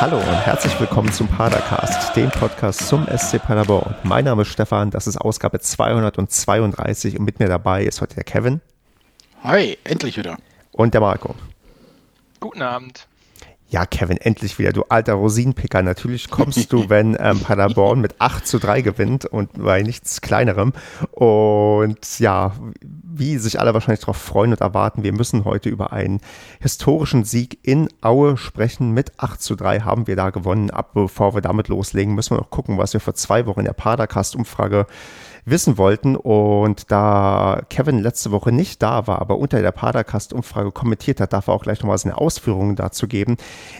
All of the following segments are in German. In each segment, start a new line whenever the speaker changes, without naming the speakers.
Hallo und herzlich willkommen zum Padercast, dem Podcast zum SC Paderborn. Mein Name ist Stefan, das ist Ausgabe 232 und mit mir dabei ist heute der Kevin.
Hi, endlich wieder.
Und der Marco.
Guten Abend.
Ja, Kevin, endlich wieder, du alter Rosinenpicker. Natürlich kommst du, wenn ähm, Paderborn mit 8 zu 3 gewinnt und bei nichts kleinerem. Und ja, wie sich alle wahrscheinlich darauf freuen und erwarten, wir müssen heute über einen historischen Sieg in Aue sprechen. Mit 8 zu 3 haben wir da gewonnen. Ab bevor wir damit loslegen, müssen wir noch gucken, was wir vor zwei Wochen in der Padercast-Umfrage wissen wollten. Und da Kevin letzte Woche nicht da war, aber unter der Padercast-Umfrage kommentiert hat, darf er auch gleich nochmal seine Ausführungen dazu geben.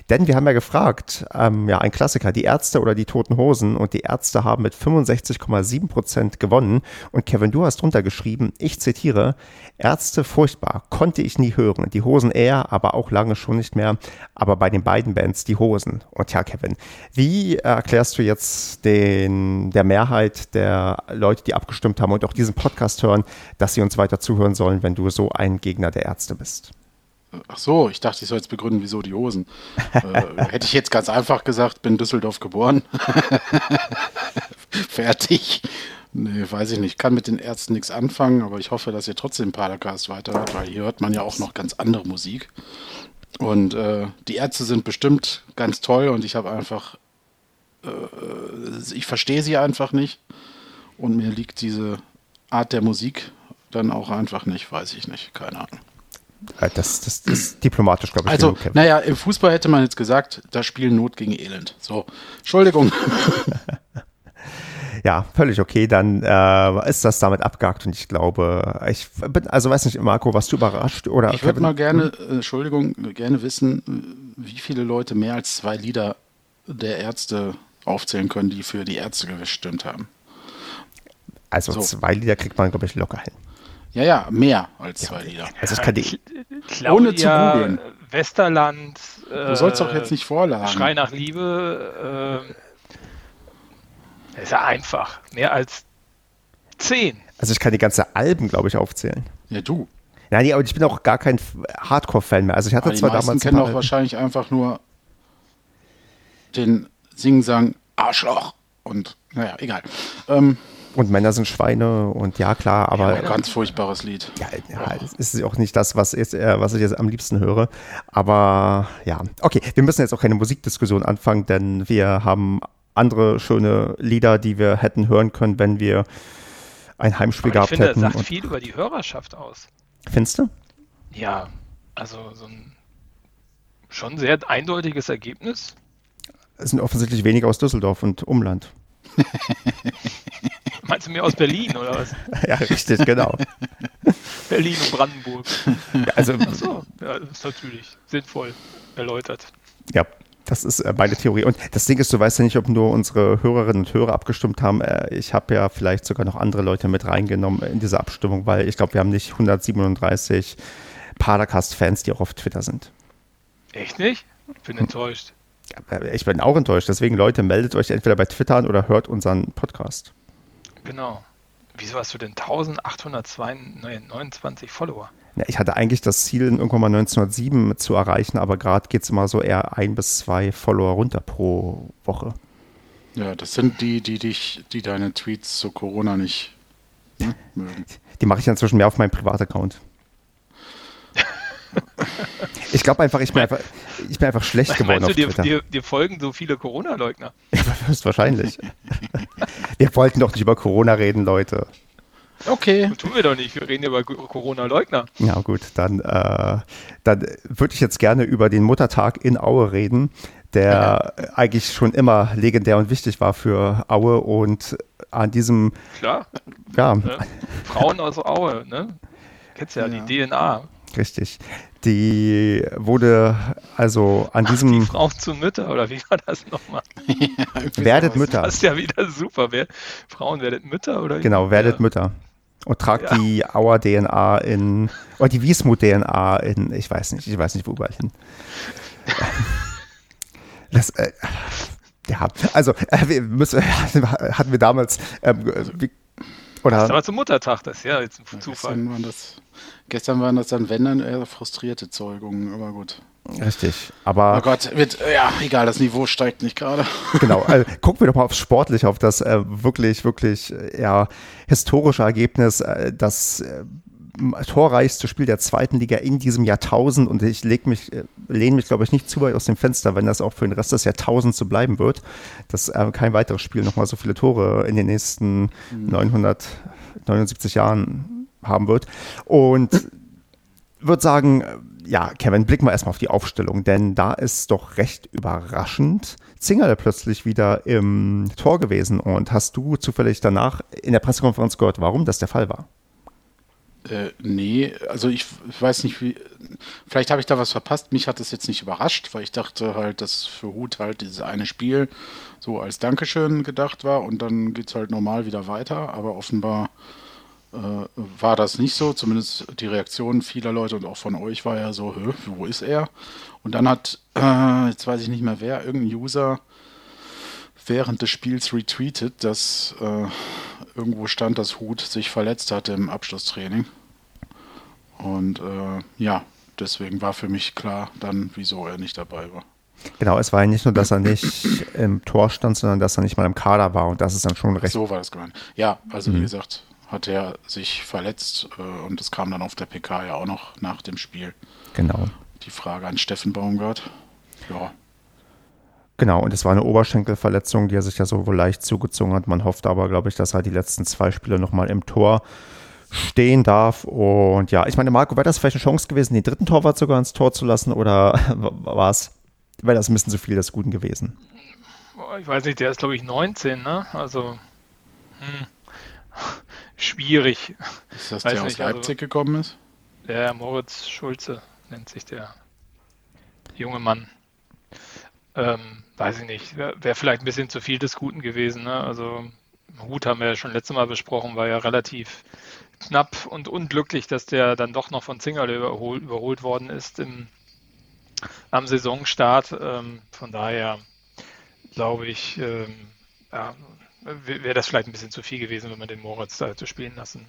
Denn wir haben ja gefragt, ähm, ja, ein Klassiker, die Ärzte oder die Toten Hosen. Und die Ärzte haben mit 65,7 Prozent gewonnen. Und Kevin, du hast drunter geschrieben, ich zitiere, Ärzte furchtbar, konnte ich nie hören. Die Hosen eher, aber auch lange schon nicht mehr. Aber bei den beiden Bands die Hosen. Und ja, Kevin, wie erklärst du jetzt den, der Mehrheit der Leute, die abgestimmt haben und auch diesen Podcast hören, dass sie uns weiter zuhören sollen, wenn du so ein Gegner der Ärzte bist?
Ach so, ich dachte, ich soll jetzt begründen, wieso die Hosen. äh, hätte ich jetzt ganz einfach gesagt, bin Düsseldorf geboren. Fertig. Nee, weiß ich nicht. Kann mit den Ärzten nichts anfangen, aber ich hoffe, dass ihr trotzdem Padercast weiterhört, weil hier hört man ja auch noch ganz andere Musik. Und äh, die Ärzte sind bestimmt ganz toll und ich habe einfach, äh, ich verstehe sie einfach nicht. Und mir liegt diese Art der Musik dann auch einfach nicht, weiß ich nicht, keine Ahnung.
Das, das, das ist diplomatisch, glaube ich.
Also, naja, im Fußball hätte man jetzt gesagt, da spielen Not gegen Elend. So, Entschuldigung.
ja, völlig okay, dann äh, ist das damit abgehakt und ich glaube, ich bin, also weiß nicht, Marco, warst du überrascht oder?
Ich würde mal gerne, äh, Entschuldigung, gerne wissen, wie viele Leute mehr als zwei Lieder der Ärzte aufzählen können, die für die Ärzte gestimmt haben.
Also so. zwei Lieder kriegt man, glaube ich, locker hin.
Ja, ja, mehr als ja, zwei Lieder.
Also das kann die,
Claudia, ohne zu googeln. Westerland.
Du sollst doch jetzt nicht vorladen.
Schrei nach Liebe. Äh, ist ja einfach. Mehr als zehn.
Also ich kann die ganze Alben, glaube ich, aufzählen.
Ja, du.
Nein, nee, aber ich bin auch gar kein Hardcore-Fan mehr. Also ich hatte aber zwar
die
damals.
kennen auch wahrscheinlich einfach nur den Singsang Arschloch und naja, egal. Ähm,
und Männer sind Schweine und ja, klar, aber. Ja,
ganz furchtbares Lied.
Ja, ja das ist auch nicht das, was, jetzt, äh, was ich jetzt am liebsten höre. Aber ja, okay, wir müssen jetzt auch keine Musikdiskussion anfangen, denn wir haben andere schöne Lieder, die wir hätten hören können, wenn wir ein Heimspiel gehabt
finde,
hätten.
Das sagt viel über die Hörerschaft aus.
Findest du?
Ja, also so ein schon sehr eindeutiges Ergebnis.
Es sind offensichtlich weniger aus Düsseldorf und Umland.
Meinst du mir aus Berlin oder was?
ja, richtig, genau.
Berlin und Brandenburg.
Ja, also,
Ach so, ja, das ist natürlich sinnvoll erläutert.
Ja, das ist äh, meine Theorie. Und das Ding ist, du weißt ja nicht, ob nur unsere Hörerinnen und Hörer abgestimmt haben. Äh, ich habe ja vielleicht sogar noch andere Leute mit reingenommen in diese Abstimmung, weil ich glaube, wir haben nicht 137 Padercast-Fans, die auch auf Twitter sind.
Echt nicht? Ich bin enttäuscht.
Äh, ich bin auch enttäuscht. Deswegen, Leute, meldet euch entweder bei Twitter an oder hört unseren Podcast.
Genau. Wieso hast du denn 1829 Follower?
Ja, ich hatte eigentlich das Ziel, irgendwann mal 1907 zu erreichen, aber gerade geht es immer so eher ein bis zwei Follower runter pro Woche.
Ja, das sind die, die dich, die deine Tweets zu Corona nicht ne, mögen.
Die mache ich inzwischen mehr auf meinem Privat-Account. Ich glaube einfach, ich bin einfach, ich bin einfach schlecht geworden
Meinst
auf
du,
Twitter.
Dir, dir folgen so viele Corona-Leugner?
Höchstwahrscheinlich. wir wollten doch nicht über Corona reden, Leute.
Okay.
Das tun wir doch nicht. Wir reden über Corona-Leugner.
Ja, gut. Dann, äh, dann würde ich jetzt gerne über den Muttertag in Aue reden, der ja. eigentlich schon immer legendär und wichtig war für Aue und an diesem.
Klar.
Ja.
Ne? Frauen aus Aue, ne? Kennst ja, ja. die DNA.
Richtig. Die wurde also an
Macht
diesem.
Die Frauen zu Mütter oder wie war das nochmal?
ja, werdet Mütter.
Das ist ja wieder super. Wer, Frauen werdet Mütter oder?
Genau, werdet ja. Mütter. Und tragt ja. die Auer DNA in, oder die Wiesmut DNA in, ich weiß nicht, ich weiß nicht, wo überall hin. das, äh, ja, also, äh, wir müssen, hatten wir damals, ähm, wie, oder?
Das ist aber zum Muttertag, das ja jetzt ein Zufall.
Das, gestern waren das dann, wenn dann eher frustrierte Zeugungen, aber gut.
Richtig, aber.
Oh Gott, wird, ja, egal, das Niveau steigt nicht gerade.
Genau, also gucken wir doch mal aufs Sportliche, auf das äh, wirklich, wirklich äh, ja, historische Ergebnis, äh, das äh, torreichste Spiel der zweiten Liga in diesem Jahrtausend und ich leg mich, äh, lehne mich, glaube ich, nicht zu weit aus dem Fenster, wenn das auch für den Rest des Jahrtausends so bleiben wird, dass äh, kein weiteres Spiel nochmal so viele Tore in den nächsten mhm. 979 Jahren haben wird. Und würde sagen, ja, Kevin, blicken wir erstmal auf die Aufstellung, denn da ist doch recht überraschend Zingerle plötzlich wieder im Tor gewesen. Und hast du zufällig danach in der Pressekonferenz gehört, warum das der Fall war?
Äh, nee, also ich, ich, weiß nicht, wie. Vielleicht habe ich da was verpasst. Mich hat das jetzt nicht überrascht, weil ich dachte halt, dass für Hut halt dieses eine Spiel so als Dankeschön gedacht war und dann geht es halt normal wieder weiter. Aber offenbar äh, war das nicht so. Zumindest die Reaktion vieler Leute und auch von euch war ja so: wo ist er? Und dann hat, äh, jetzt weiß ich nicht mehr wer, irgendein User während des Spiels retweetet, dass äh, irgendwo stand, dass Hut sich verletzt hatte im Abschlusstraining. Und äh, ja, deswegen war für mich klar dann, wieso er nicht dabei war.
Genau, es war ja nicht nur, dass er nicht im Tor stand, sondern dass er nicht mal im Kader war und das ist dann schon recht.
So war das gemeint. Ja, also mhm. wie gesagt, hat er sich verletzt äh, und das kam dann auf der PK ja auch noch nach dem Spiel.
Genau.
Die Frage an Steffen Baumgart. Ja,
Genau, und es war eine Oberschenkelverletzung, die er sich ja so wohl leicht zugezogen hat. Man hofft aber, glaube ich, dass er die letzten zwei Spiele nochmal im Tor stehen darf. Und ja, ich meine, Marco, wäre das vielleicht eine Chance gewesen, den dritten Torwart sogar ins Tor zu lassen oder war es, wäre das ein bisschen zu viel des Guten gewesen?
Ich weiß nicht, der ist, glaube ich, 19, ne? Also, hm, schwierig.
Ist das weiß der nicht, aus also Leipzig also, gekommen ist?
Der Moritz Schulze nennt sich der junge Mann. Ähm, weiß ich nicht, wäre wär vielleicht ein bisschen zu viel des Guten gewesen. Ne? Also Hut haben wir ja schon letztes Mal besprochen, war ja relativ knapp und unglücklich, dass der dann doch noch von Zingerle überhol, überholt worden ist im, am Saisonstart. Ähm, von daher glaube ich, ähm, ja, wäre das vielleicht ein bisschen zu viel gewesen, wenn man den Moritz da hätte spielen lassen.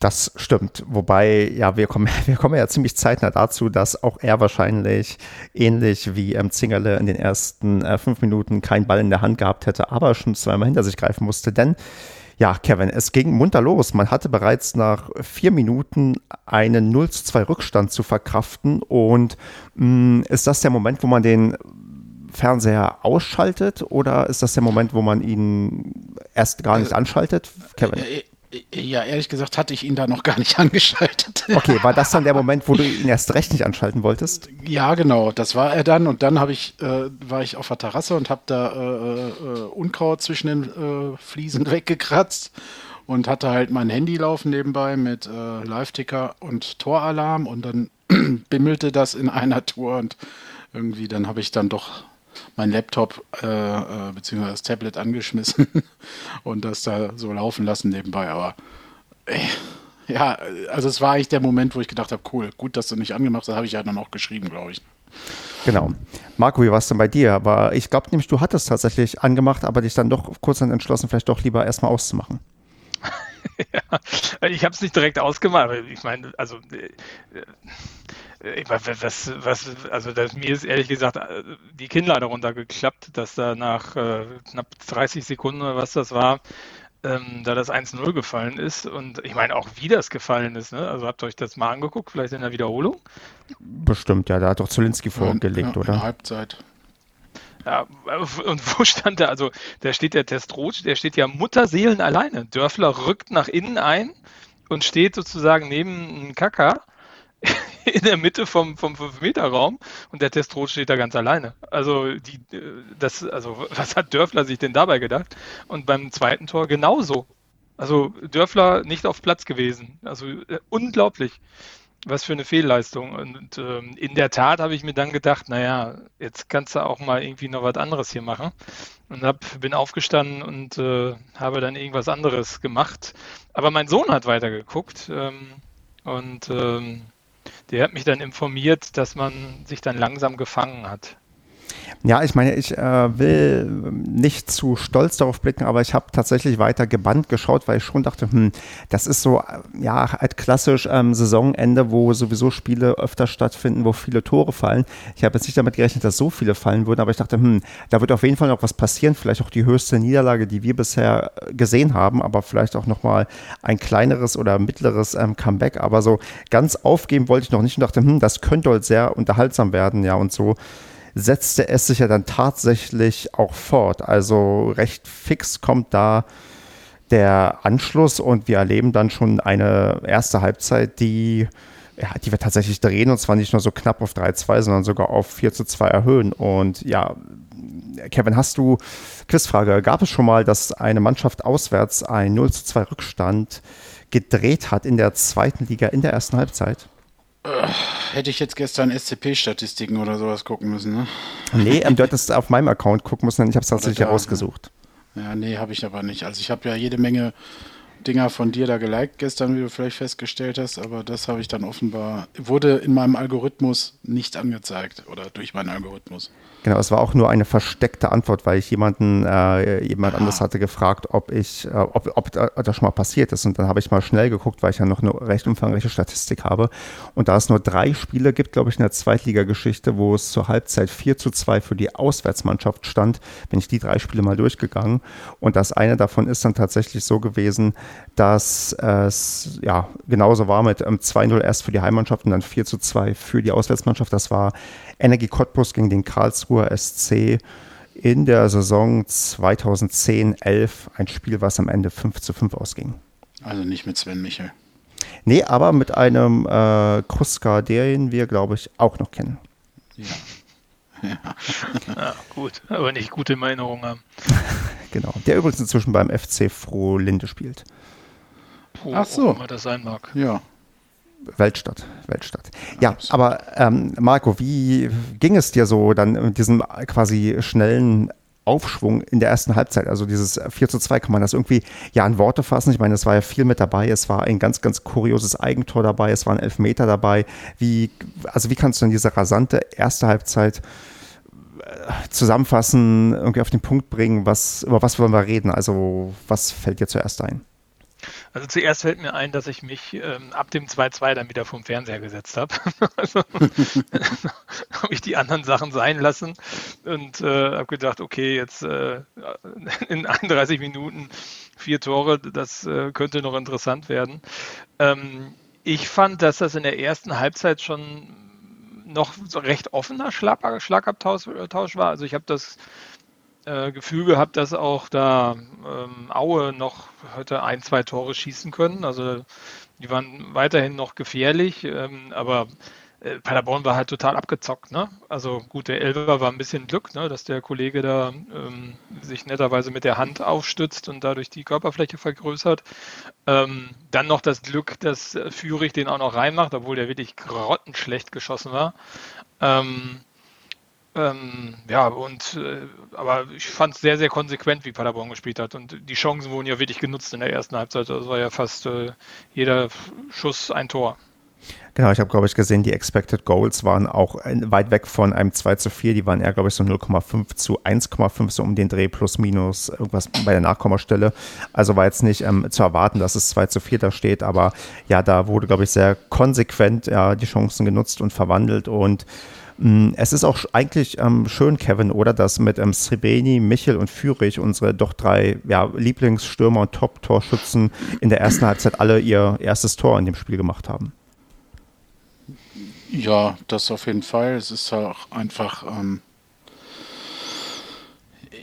Das stimmt. Wobei, ja, wir kommen, wir kommen ja ziemlich zeitnah dazu, dass auch er wahrscheinlich ähnlich wie ähm, Zingerle in den ersten äh, fünf Minuten keinen Ball in der Hand gehabt hätte, aber schon zweimal hinter sich greifen musste. Denn, ja, Kevin, es ging munter los. Man hatte bereits nach vier Minuten einen 0 zu 2 Rückstand zu verkraften. Und mh, mm, ist das der Moment, wo man den Fernseher ausschaltet oder ist das der Moment, wo man ihn erst gar nicht anschaltet?
Kevin? Äh, ja, ehrlich gesagt hatte ich ihn da noch gar nicht angeschaltet.
Okay, war das dann der Moment, wo du ihn erst recht nicht anschalten wolltest?
Ja, genau, das war er dann und dann habe ich, äh, war ich auf der Terrasse und habe da äh, äh, Unkraut zwischen den äh, Fliesen weggekratzt und hatte halt mein Handy laufen nebenbei mit äh, Live-Ticker und Toralarm und dann bimmelte das in einer Tour und irgendwie dann habe ich dann doch mein Laptop äh, äh, bzw. das Tablet angeschmissen und das da so laufen lassen nebenbei. Aber äh, ja, also es war eigentlich der Moment, wo ich gedacht habe, cool, gut, dass du nicht angemacht hast, habe ich ja dann auch geschrieben, glaube ich.
Genau. Marco, wie war es denn bei dir? Aber ich glaube nämlich, du hattest tatsächlich angemacht, aber dich dann doch kurz dann entschlossen, vielleicht doch lieber erstmal auszumachen.
ja, ich habe es nicht direkt ausgemacht. Ich meine, also äh, was, was, also das, mir ist ehrlich gesagt äh, die Kinnlade runtergeklappt, dass da nach äh, knapp 30 Sekunden oder was das war, ähm, da das 1-0 gefallen ist. Und ich meine auch, wie das gefallen ist. Ne? Also habt ihr euch das mal angeguckt, vielleicht in der Wiederholung?
Bestimmt, ja. Da hat doch Zulinski vorgelegt, ja, oder?
Halbzeit.
Ja, und wo stand der? Also, da steht der Testrot, der steht ja Mutterseelen alleine. Dörfler rückt nach innen ein und steht sozusagen neben Kaka in der Mitte vom, vom 5-Meter-Raum und der Testrot steht da ganz alleine. Also, die, das, also, was hat Dörfler sich denn dabei gedacht? Und beim zweiten Tor genauso. Also, Dörfler nicht auf Platz gewesen. Also, äh, unglaublich. Was für eine Fehlleistung. Und ähm, in der Tat habe ich mir dann gedacht, naja, jetzt kannst du auch mal irgendwie noch was anderes hier machen. Und hab, bin aufgestanden und äh, habe dann irgendwas anderes gemacht. Aber mein Sohn hat weitergeguckt ähm, und ähm, der hat mich dann informiert, dass man sich dann langsam gefangen hat.
Ja, ich meine, ich äh, will nicht zu stolz darauf blicken, aber ich habe tatsächlich weiter gebannt geschaut, weil ich schon dachte, hm, das ist so, äh, ja, halt klassisch ähm, Saisonende, wo sowieso Spiele öfter stattfinden, wo viele Tore fallen. Ich habe jetzt nicht damit gerechnet, dass so viele fallen würden, aber ich dachte, hm, da wird auf jeden Fall noch was passieren, vielleicht auch die höchste Niederlage, die wir bisher gesehen haben, aber vielleicht auch nochmal ein kleineres oder mittleres ähm, Comeback. Aber so ganz aufgeben wollte ich noch nicht und dachte, hm, das könnte halt sehr unterhaltsam werden, ja, und so setzte es sich ja dann tatsächlich auch fort. Also recht fix kommt da der Anschluss und wir erleben dann schon eine erste Halbzeit, die, ja, die wir tatsächlich drehen und zwar nicht nur so knapp auf 3-2, sondern sogar auf 4 2 erhöhen. Und ja, Kevin, hast du, Quizfrage, gab es schon mal, dass eine Mannschaft auswärts ein 0 2 Rückstand gedreht hat in der zweiten Liga in der ersten Halbzeit?
Hätte ich jetzt gestern SCP-Statistiken oder sowas gucken müssen, ne?
Nee, ähm, du hättest auf meinem Account gucken müssen, ich habe es tatsächlich herausgesucht.
Ja, nee, habe ich aber nicht. Also ich habe ja jede Menge Dinger von dir da geliked gestern, wie du vielleicht festgestellt hast, aber das habe ich dann offenbar, wurde in meinem Algorithmus nicht angezeigt oder durch meinen Algorithmus.
Genau, es war auch nur eine versteckte Antwort, weil ich jemanden, äh, jemand ah. anderes hatte gefragt, ob ich, äh, ob, ob, das schon mal passiert ist. Und dann habe ich mal schnell geguckt, weil ich ja noch eine recht umfangreiche Statistik habe. Und da es nur drei Spiele gibt, glaube ich, in der Zweitligageschichte, wo es zur Halbzeit 4 zu 2 für die Auswärtsmannschaft stand, bin ich die drei Spiele mal durchgegangen. Und das eine davon ist dann tatsächlich so gewesen, dass es ja genauso war mit ähm, 2-0 erst für die Heimmannschaft und dann 4 zu 2 für die Auswärtsmannschaft. Das war Energie Cottbus gegen den Karlsruher SC in der Saison 2010-11. Ein Spiel, was am Ende 5 zu 5 ausging.
Also nicht mit Sven Michel.
Nee, aber mit einem äh, Kruska, den wir, glaube ich, auch noch kennen. Ja.
Ja. ja. gut, aber nicht gute Erinnerungen haben.
genau. Der übrigens inzwischen beim FC Frohlinde spielt.
Wo Ach so. immer das sein mag.
Ja. Weltstadt, Weltstadt. Ja, aber ähm, Marco, wie ging es dir so dann mit diesem quasi schnellen Aufschwung in der ersten Halbzeit? Also dieses 4 zu 2, kann man das irgendwie ja in Worte fassen? Ich meine, es war ja viel mit dabei, es war ein ganz, ganz kurioses Eigentor dabei, es waren Elfmeter dabei. Wie, also wie kannst du denn diese rasante erste Halbzeit äh, zusammenfassen, irgendwie auf den Punkt bringen, was, über was wollen wir reden? Also was fällt dir zuerst ein?
Also zuerst fällt mir ein, dass ich mich ähm, ab dem 2-2 dann wieder vom Fernseher gesetzt habe. also habe ich die anderen Sachen sein lassen und äh, habe gedacht, okay, jetzt äh, in 31 Minuten vier Tore, das äh, könnte noch interessant werden. Ähm, ich fand, dass das in der ersten Halbzeit schon noch so recht offener Schlag Schlagabtausch war. Also ich habe das äh, Gefühl gehabt, dass auch da ähm, Aue noch heute ein, zwei Tore schießen können. Also die waren weiterhin noch gefährlich, ähm, aber äh, Paderborn war halt total abgezockt. Ne? Also gut, der Elfer war ein bisschen Glück, ne? dass der Kollege da ähm, sich netterweise mit der Hand aufstützt und dadurch die Körperfläche vergrößert. Ähm, dann noch das Glück, dass Führig den auch noch reinmacht, obwohl der wirklich grottenschlecht geschossen war. Ähm, ähm, ja, und äh, aber ich fand es sehr, sehr konsequent, wie Paderborn gespielt hat. Und die Chancen wurden ja wirklich genutzt in der ersten Halbzeit. Das war ja fast äh, jeder Schuss ein Tor.
Genau, ich habe, glaube ich, gesehen, die Expected Goals waren auch weit weg von einem 2 zu 4. Die waren eher, glaube ich, so 0,5 zu 1,5, so um den Dreh plus minus irgendwas bei der Nachkommastelle. Also war jetzt nicht ähm, zu erwarten, dass es 2 zu 4 da steht, aber ja, da wurde, glaube ich, sehr konsequent ja, die Chancen genutzt und verwandelt und es ist auch eigentlich ähm, schön, Kevin, oder, dass mit ähm, Srebeni, Michel und Fürich unsere doch drei ja, Lieblingsstürmer und Top-Torschützen in der ersten Halbzeit alle ihr erstes Tor in dem Spiel gemacht haben.
Ja, das auf jeden Fall. Es ist auch einfach ähm,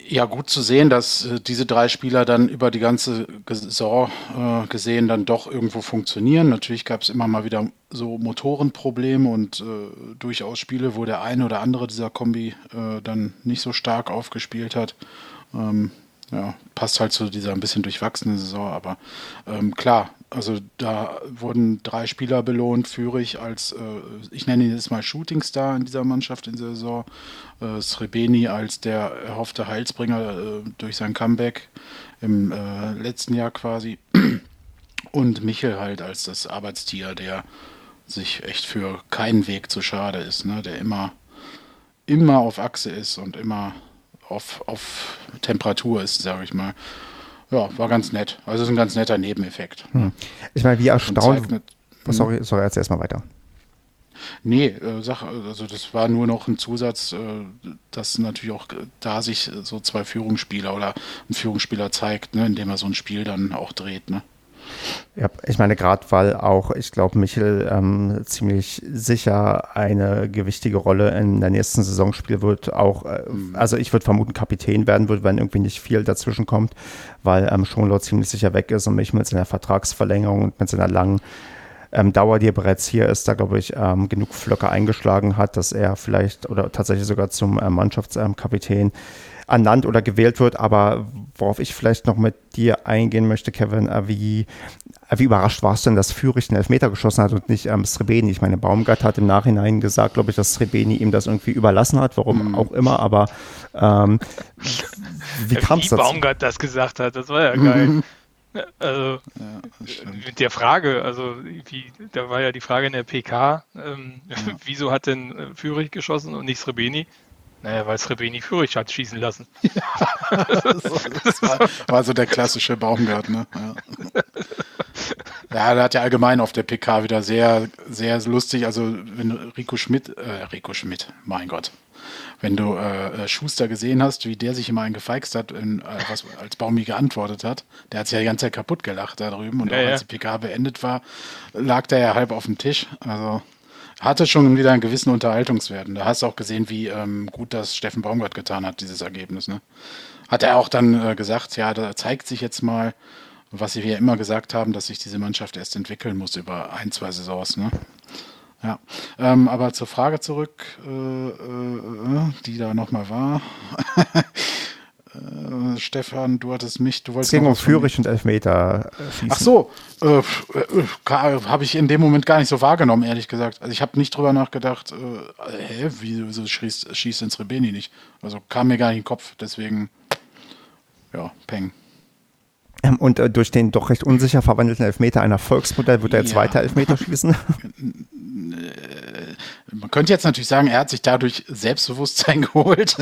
ja, gut zu sehen, dass äh, diese drei Spieler dann über die ganze Saison äh, gesehen dann doch irgendwo funktionieren. Natürlich gab es immer mal wieder so Motorenprobleme und äh, durchaus Spiele, wo der eine oder andere dieser Kombi äh, dann nicht so stark aufgespielt hat. Ähm, ja, passt halt zu dieser ein bisschen durchwachsenen Saison, aber ähm, klar, also da wurden drei Spieler belohnt, Führig als, äh, ich nenne ihn jetzt mal Shootingstar in dieser Mannschaft in der Saison, äh, Srebeni als der erhoffte Heilsbringer äh, durch sein Comeback im äh, letzten Jahr quasi und Michel halt als das Arbeitstier, der sich echt für keinen Weg zu schade ist, ne? der immer immer auf Achse ist und immer auf, auf Temperatur ist, sage ich mal. Ja, war ganz nett. Also ist ein ganz netter Nebeneffekt. Hm.
Ich meine, wie erstaunt. Oh, sorry, sorry, erzähl erstmal weiter.
Nee, äh, sag, also das war nur noch ein Zusatz, äh, dass natürlich auch da sich so zwei Führungsspieler oder ein Führungsspieler zeigt, ne, indem er so ein Spiel dann auch dreht. Ne?
Ja, ich meine, gerade weil auch, ich glaube, Michel ähm, ziemlich sicher eine gewichtige Rolle in der nächsten Saison spielen wird. Auch, äh, mhm. also ich würde vermuten, Kapitän werden wird, wenn irgendwie nicht viel dazwischen kommt, weil ähm, Schonlaut ziemlich sicher weg ist und mich mit seiner Vertragsverlängerung und mit seiner langen ähm, Dauer, die er bereits hier ist, da glaube ich ähm, genug Flöcke eingeschlagen hat, dass er vielleicht oder tatsächlich sogar zum äh, Mannschaftskapitän ernannt oder gewählt wird. Aber worauf ich vielleicht noch mit dir eingehen möchte, Kevin, äh, wie, äh, wie überrascht warst du denn, dass Fürich den Elfmeter geschossen hat und nicht ähm, Srebeni? Ich meine, Baumgart hat im Nachhinein gesagt, glaube ich, dass Srebeni ihm das irgendwie überlassen hat, warum mhm. auch immer, aber ähm,
wie kam es dazu? Baumgart das gesagt hat, das war ja geil. Mhm. Also ja, mit der Frage, also wie, da war ja die Frage in der PK, ähm, ja. wieso hat denn äh, Führig geschossen und nicht Srebeni? Naja, weil Srebeni Führig hat schießen lassen.
das war, war, so der klassische Baumgart, ne? Ja. Ja, der hat ja allgemein auf der PK wieder sehr, sehr lustig. Also, wenn Rico Schmidt, äh, Rico Schmidt, mein Gott, wenn du äh, äh, Schuster gesehen hast, wie der sich immer eingefeixt hat, in, äh, was, als Baumi geantwortet hat, der hat sich ja die ganze Zeit kaputt gelacht da drüben und ja, auch ja. als die PK beendet war, lag der ja halb auf dem Tisch. Also hatte schon wieder einen gewissen Unterhaltungswert. Und da hast du auch gesehen, wie ähm, gut das Steffen Baumgart getan hat, dieses Ergebnis. Ne? Hat er auch dann äh, gesagt, ja, da zeigt sich jetzt mal, was wir ja immer gesagt haben, dass sich diese Mannschaft erst entwickeln muss über ein, zwei Saisons. Ne? Ja, ähm, aber zur Frage zurück, äh, äh, die da nochmal war. äh, Stefan, du hattest mich, du wolltest.
Es ging um Führig und Elfmeter.
Schießen. Ach so, äh, äh, habe ich in dem Moment gar nicht so wahrgenommen, ehrlich gesagt. Also ich habe nicht drüber nachgedacht, äh, hä, wieso schießt, schießt ins Rebeni nicht? Also kam mir gar nicht in den Kopf, deswegen, ja, Peng.
Ähm, und äh, durch den doch recht unsicher verwandelten Elfmeter einer Volksmodell wird er jetzt ja. weiter Elfmeter schießen?
Man könnte jetzt natürlich sagen, er hat sich dadurch Selbstbewusstsein geholt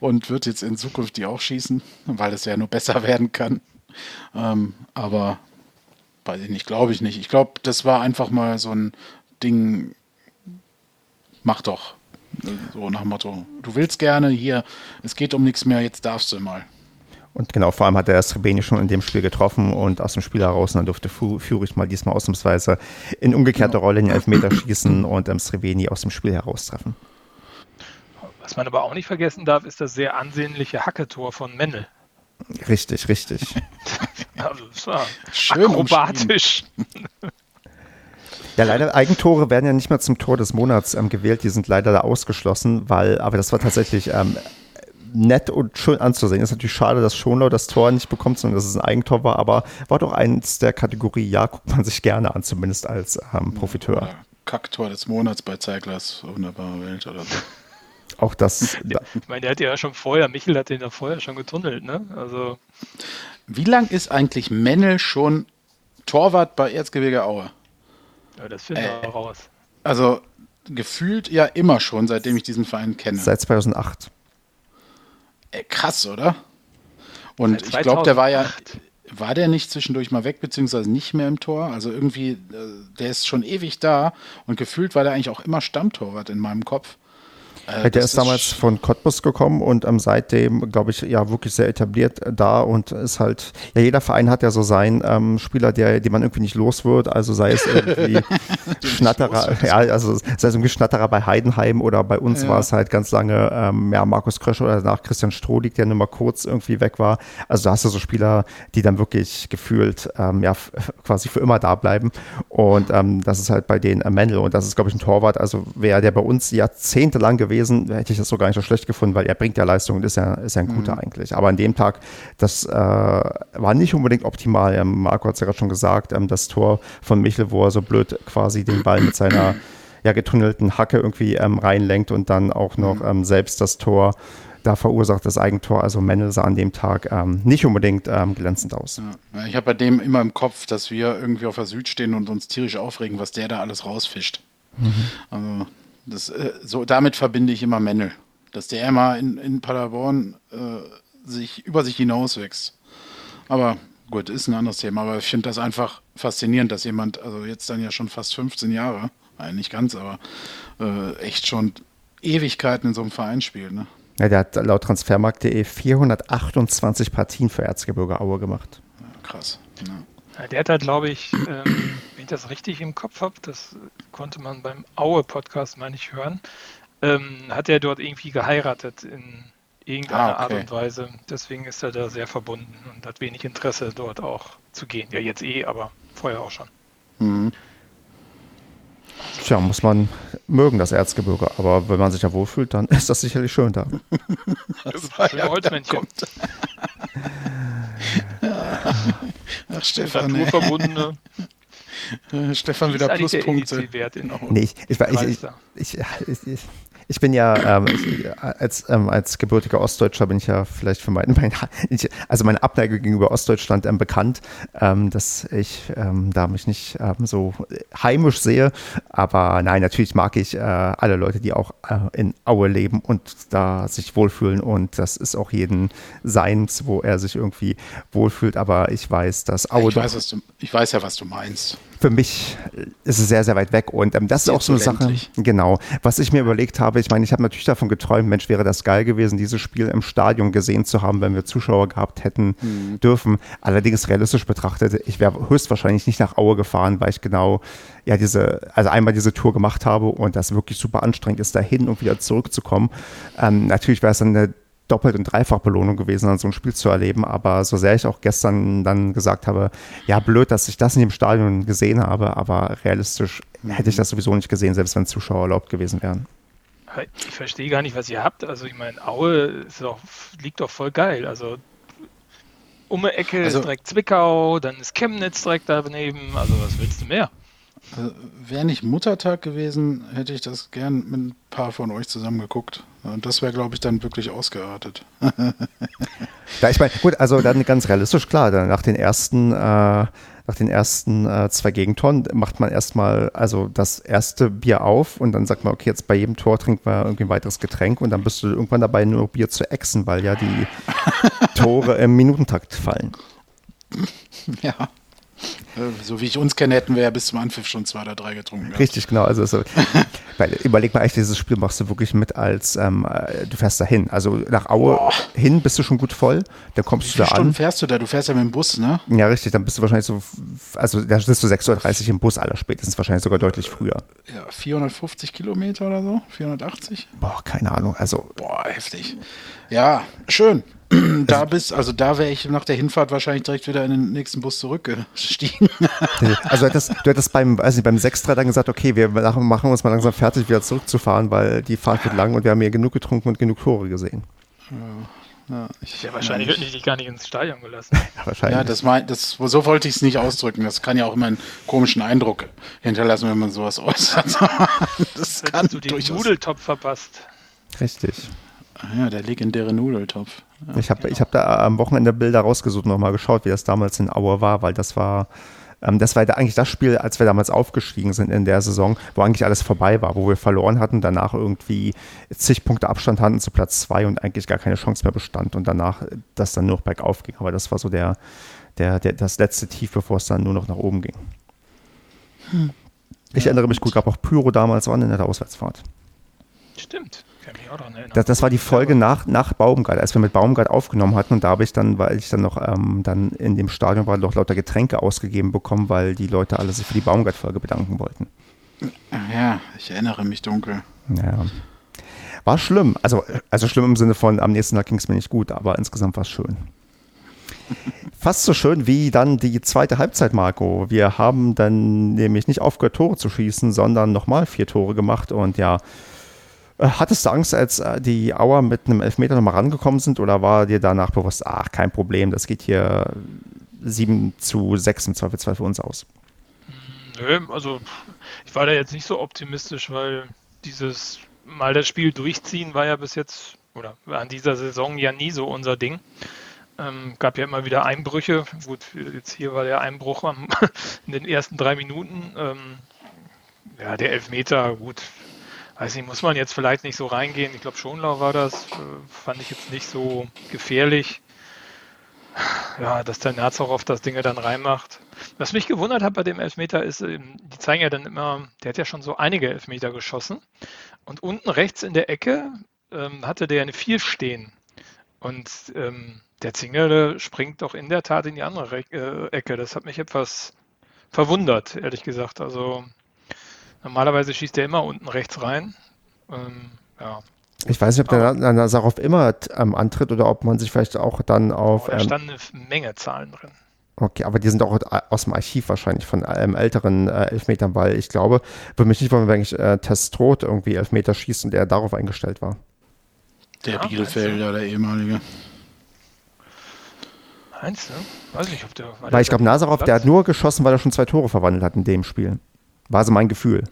und wird jetzt in Zukunft die auch schießen, weil es ja nur besser werden kann. Ähm, aber weiß ich nicht, glaube ich nicht. Ich glaube, das war einfach mal so ein Ding, mach doch. So nach dem Motto, du willst gerne, hier, es geht um nichts mehr, jetzt darfst du mal.
Und genau, vor allem hat er Srebeni schon in dem Spiel getroffen und aus dem Spiel heraus, dann durfte Führig mal diesmal ausnahmsweise in umgekehrter genau. Rolle in den Elfmeter schießen und ähm, Srebeni aus dem Spiel heraustreffen.
Was man aber auch nicht vergessen darf, ist das sehr ansehnliche Hacketor von Mendel.
Richtig, richtig.
also, das war Schön akrobatisch.
Ja, leider Eigentore werden ja nicht mehr zum Tor des Monats ähm, gewählt. Die sind leider da ausgeschlossen, weil, aber das war tatsächlich ähm, nett und schön anzusehen. Ist natürlich schade, dass Schonlau das Tor nicht bekommt, sondern dass es ein Eigentor war, aber war doch eins der Kategorie, ja, guckt man sich gerne an, zumindest als ähm, Profiteur. Ja,
Kacktor des Monats bei Zeiglers, wunderbare Welt oder so.
Auch das.
Ich meine, der hat ja schon vorher, Michel hat den ja vorher schon getunnelt, ne? Also.
Wie lang ist eigentlich Mennel schon Torwart bei Erzgebirge Aue?
Ja, das finden wir äh, auch raus.
Also gefühlt ja immer schon, seitdem ich diesen Verein kenne.
Seit 2008.
Äh, krass, oder? Und ich glaube, der war ja, war der nicht zwischendurch mal weg, beziehungsweise nicht mehr im Tor? Also irgendwie, äh, der ist schon ewig da und gefühlt war der eigentlich auch immer Stammtorwart in meinem Kopf.
Äh, der ist damals von Cottbus gekommen und ähm, seitdem, glaube ich, ja wirklich sehr etabliert da und ist halt, ja, jeder Verein hat ja so seinen ähm, Spieler, der, den man irgendwie nicht los wird, also sei es irgendwie Schnatterer, ja, also sei es irgendwie Schnatterer bei Heidenheim oder bei uns ja. war es halt ganz lange, ähm, ja, Markus Krösch oder danach Christian Strohlig, der nur mal kurz irgendwie weg war. Also da hast du so Spieler, die dann wirklich gefühlt, ähm, ja, quasi für immer da bleiben. Und ähm, das ist halt bei den äh, Mendel. Und das ist, glaube ich, ein Torwart, also wer der bei uns jahrzehntelang gewesen gewesen, hätte ich das so gar nicht so schlecht gefunden, weil er bringt ja Leistung und ist ja, ist ja ein guter mhm. eigentlich. Aber an dem Tag, das äh, war nicht unbedingt optimal. Ähm, Marco hat es ja gerade schon gesagt, ähm, das Tor von Michel, wo er so blöd quasi den Ball mit seiner ja, getunnelten Hacke irgendwie ähm, reinlenkt und dann auch noch mhm. ähm, selbst das Tor da verursacht das Eigentor. Also Mendel sah an dem Tag ähm, nicht unbedingt ähm, glänzend aus.
Ja. Ich habe bei dem immer im Kopf, dass wir irgendwie auf der Süd stehen und uns tierisch aufregen, was der da alles rausfischt. Mhm. Also Das, äh, so, damit verbinde ich immer Männel. Dass der immer in, in Paderborn äh, sich über sich hinauswächst. Aber gut, ist ein anderes Thema. Aber ich finde das einfach faszinierend, dass jemand, also jetzt dann ja schon fast 15 Jahre, nein, nicht ganz, aber äh, echt schon Ewigkeiten in so einem Verein spielt. Ne?
Ja, der hat laut transfermarkt.de 428 Partien für Erzgebirge Aue gemacht.
Ja, krass.
Ja. Der hat halt, glaube ich, ähm, das richtig im Kopf habe, das konnte man beim Aue-Podcast, meine ich, hören, ähm, hat er dort irgendwie geheiratet in irgendeiner ah, okay. Art und Weise. Deswegen ist er da sehr verbunden und hat wenig Interesse, dort auch zu gehen. Ja, jetzt eh, aber vorher auch schon. Mhm.
Tja, muss man mögen, das Erzgebirge. Aber wenn man sich ja wohlfühlt, dann ist das sicherlich schön da.
das war ja Holzmännchen.
Ach, Stefan. Naturverbundene. Stefan wieder Pluspunkte.
Nee, ich, ich, ich, ich, ich bin ja ähm, ich, als, ähm, als gebürtiger Ostdeutscher bin ich ja vielleicht für mein, mein also meine Abneigung gegenüber Ostdeutschland ähm, bekannt, ähm, dass ich ähm, da mich nicht ähm, so heimisch sehe. Aber nein, natürlich mag ich äh, alle Leute, die auch äh, in Aue leben und da sich wohlfühlen. Und das ist auch jeden seins, wo er sich irgendwie wohlfühlt. Aber ich weiß, dass
Aue. Ich weiß, du, ich weiß ja, was du meinst
für mich ist es sehr, sehr weit weg. Und ähm, das ist auch so eine Sache, genau, was ich mir überlegt habe. Ich meine, ich habe natürlich davon geträumt, Mensch, wäre das geil gewesen, dieses Spiel im Stadion gesehen zu haben, wenn wir Zuschauer gehabt hätten mhm. dürfen. Allerdings realistisch betrachtet, ich wäre höchstwahrscheinlich nicht nach Aue gefahren, weil ich genau ja diese, also einmal diese Tour gemacht habe und das wirklich super anstrengend ist, dahin und wieder zurückzukommen. Ähm, natürlich wäre es dann eine Doppelt- und Dreifachbelohnung gewesen, an so ein Spiel zu erleben. Aber so sehr ich auch gestern dann gesagt habe, ja, blöd, dass ich das in dem Stadion gesehen habe, aber realistisch hätte ich das sowieso nicht gesehen, selbst wenn Zuschauer erlaubt gewesen wären.
Ich verstehe gar nicht, was ihr habt. Also ich meine, Aue doch, liegt doch voll geil. Also um die Ecke also, ist direkt Zwickau, dann ist Chemnitz direkt daneben. Also was willst du mehr?
Also, Wäre nicht Muttertag gewesen, hätte ich das gern mit ein paar von euch zusammen geguckt. Und das wäre, glaube ich, dann wirklich ausgeartet.
ja, ich meine, gut, also dann ganz realistisch, klar, dann nach den ersten, äh, nach den ersten äh, zwei Gegentoren macht man erstmal also das erste Bier auf und dann sagt man, okay, jetzt bei jedem Tor trinkt man irgendwie ein weiteres Getränk und dann bist du irgendwann dabei, nur Bier zu exen, weil ja die Tore im Minutentakt fallen.
Ja. Äh, so wie ich uns kenne, hätten wir ja bis zum Anpfiff schon zwei oder drei getrunken.
Richtig, genau. Also so, weil, überleg mal, echt, dieses Spiel machst du wirklich mit als, ähm, äh, du fährst da hin. Also nach Aue Boah. hin bist du schon gut voll, dann kommst wie du da
Stunden an. fährst du da? Du fährst ja mit dem Bus, ne?
Ja, richtig, dann bist du wahrscheinlich so, also da bist du 6.30 Uhr im Bus aller spätestens, wahrscheinlich sogar deutlich früher.
Ja, 450 Kilometer oder so? 480?
Boah, keine Ahnung, also.
Boah, heftig. Ja, schön da bist, also da wäre ich nach der Hinfahrt wahrscheinlich direkt wieder in den nächsten Bus zurückgestiegen.
also du hättest, du hättest beim, also beim 6-3 dann gesagt, okay, wir machen uns mal langsam fertig, wieder zurückzufahren, weil die Fahrt wird lang und wir haben hier genug getrunken und genug Tore gesehen.
Ja. Ja, ich, ja, wahrscheinlich wird ich dich gar nicht ins Stadion gelassen.
Ja, wahrscheinlich. Ja, das, mein, das, so wollte ich es nicht ausdrücken. Das kann ja auch immer einen komischen Eindruck hinterlassen, wenn man sowas äußert.
das kann du den Nudeltopf verpasst.
Richtig.
Ah ja, der legendäre Nudeltopf.
Ja, ich habe genau. hab da am Wochenende Bilder rausgesucht und nochmal geschaut, wie das damals in Aue war, weil das war, ähm, das war eigentlich das Spiel, als wir damals aufgestiegen sind in der Saison, wo eigentlich alles vorbei war, wo wir verloren hatten, danach irgendwie zig Punkte Abstand hatten zu Platz zwei und eigentlich gar keine Chance mehr bestand und danach das dann nur noch bergauf ging. Aber das war so der, der, der das letzte Tief, bevor es dann nur noch nach oben ging. Hm. Ich ja, erinnere mich gut, gab auch Pyro damals an in der Auswärtsfahrt.
Stimmt
erinnern. Das, das war die Folge nach, nach Baumgart, als wir mit Baumgart aufgenommen hatten. Und da habe ich dann, weil ich dann noch ähm, dann in dem Stadion war, noch lauter Getränke ausgegeben bekommen, weil die Leute alle sich für die Baumgart-Folge bedanken wollten.
Ja, ich erinnere mich dunkel.
Ja. War schlimm. Also, also schlimm im Sinne von, am nächsten Tag ging es mir nicht gut, aber insgesamt war es schön. Fast so schön wie dann die zweite Halbzeit, Marco. Wir haben dann nämlich nicht aufgehört, Tore zu schießen, sondern nochmal vier Tore gemacht und ja, äh, hattest du Angst, als äh, die Auer mit einem Elfmeter nochmal rangekommen sind oder war dir danach bewusst, ach, kein Problem, das geht hier 7 zu 6 im Zweifelsfall für uns aus?
Nö, also ich war da jetzt nicht so optimistisch, weil dieses mal das Spiel durchziehen war ja bis jetzt oder an dieser Saison ja nie so unser Ding. Ähm, gab ja immer wieder Einbrüche. Gut, jetzt hier war der Einbruch am, in den ersten drei Minuten. Ähm, ja, der Elfmeter, gut, weiß nicht, muss man jetzt vielleicht nicht so reingehen. Ich glaube, Schonlau war das, äh, fand ich jetzt nicht so gefährlich. Ja, dass der Nazarov das Ding dann reinmacht. Was mich gewundert hat bei dem Elfmeter ist, ähm, die zeigen ja dann immer, der hat ja schon so einige Elfmeter geschossen. Und unten rechts in der Ecke ähm, hatte der eine 4 stehen. Und ähm, der Zingele springt doch in der Tat in die andere Re äh, Ecke. Das hat mich etwas verwundert, ehrlich gesagt. Also normalerweise schießt er immer unten rechts rein. Ähm, ja.
Ich weiß nicht, ob der Nazarov immer ähm, antritt oder ob man sich vielleicht auch dann auf.
Oh, da ähm, standen eine Menge Zahlen drin.
Okay, aber die sind auch aus dem Archiv wahrscheinlich von ähm, älteren äh, Elfmetern, weil ich glaube, würde mich nicht wundern, wenn ich äh, Testrot irgendwie Elfmeter schießt und er darauf eingestellt war.
Der ja, Bielefelder, der ehemalige.
Meinst du? Weiß nicht, ob der.
Weil ich glaube, Nazarov, der hat nur geschossen, weil er schon zwei Tore verwandelt hat in dem Spiel. War so mein Gefühl.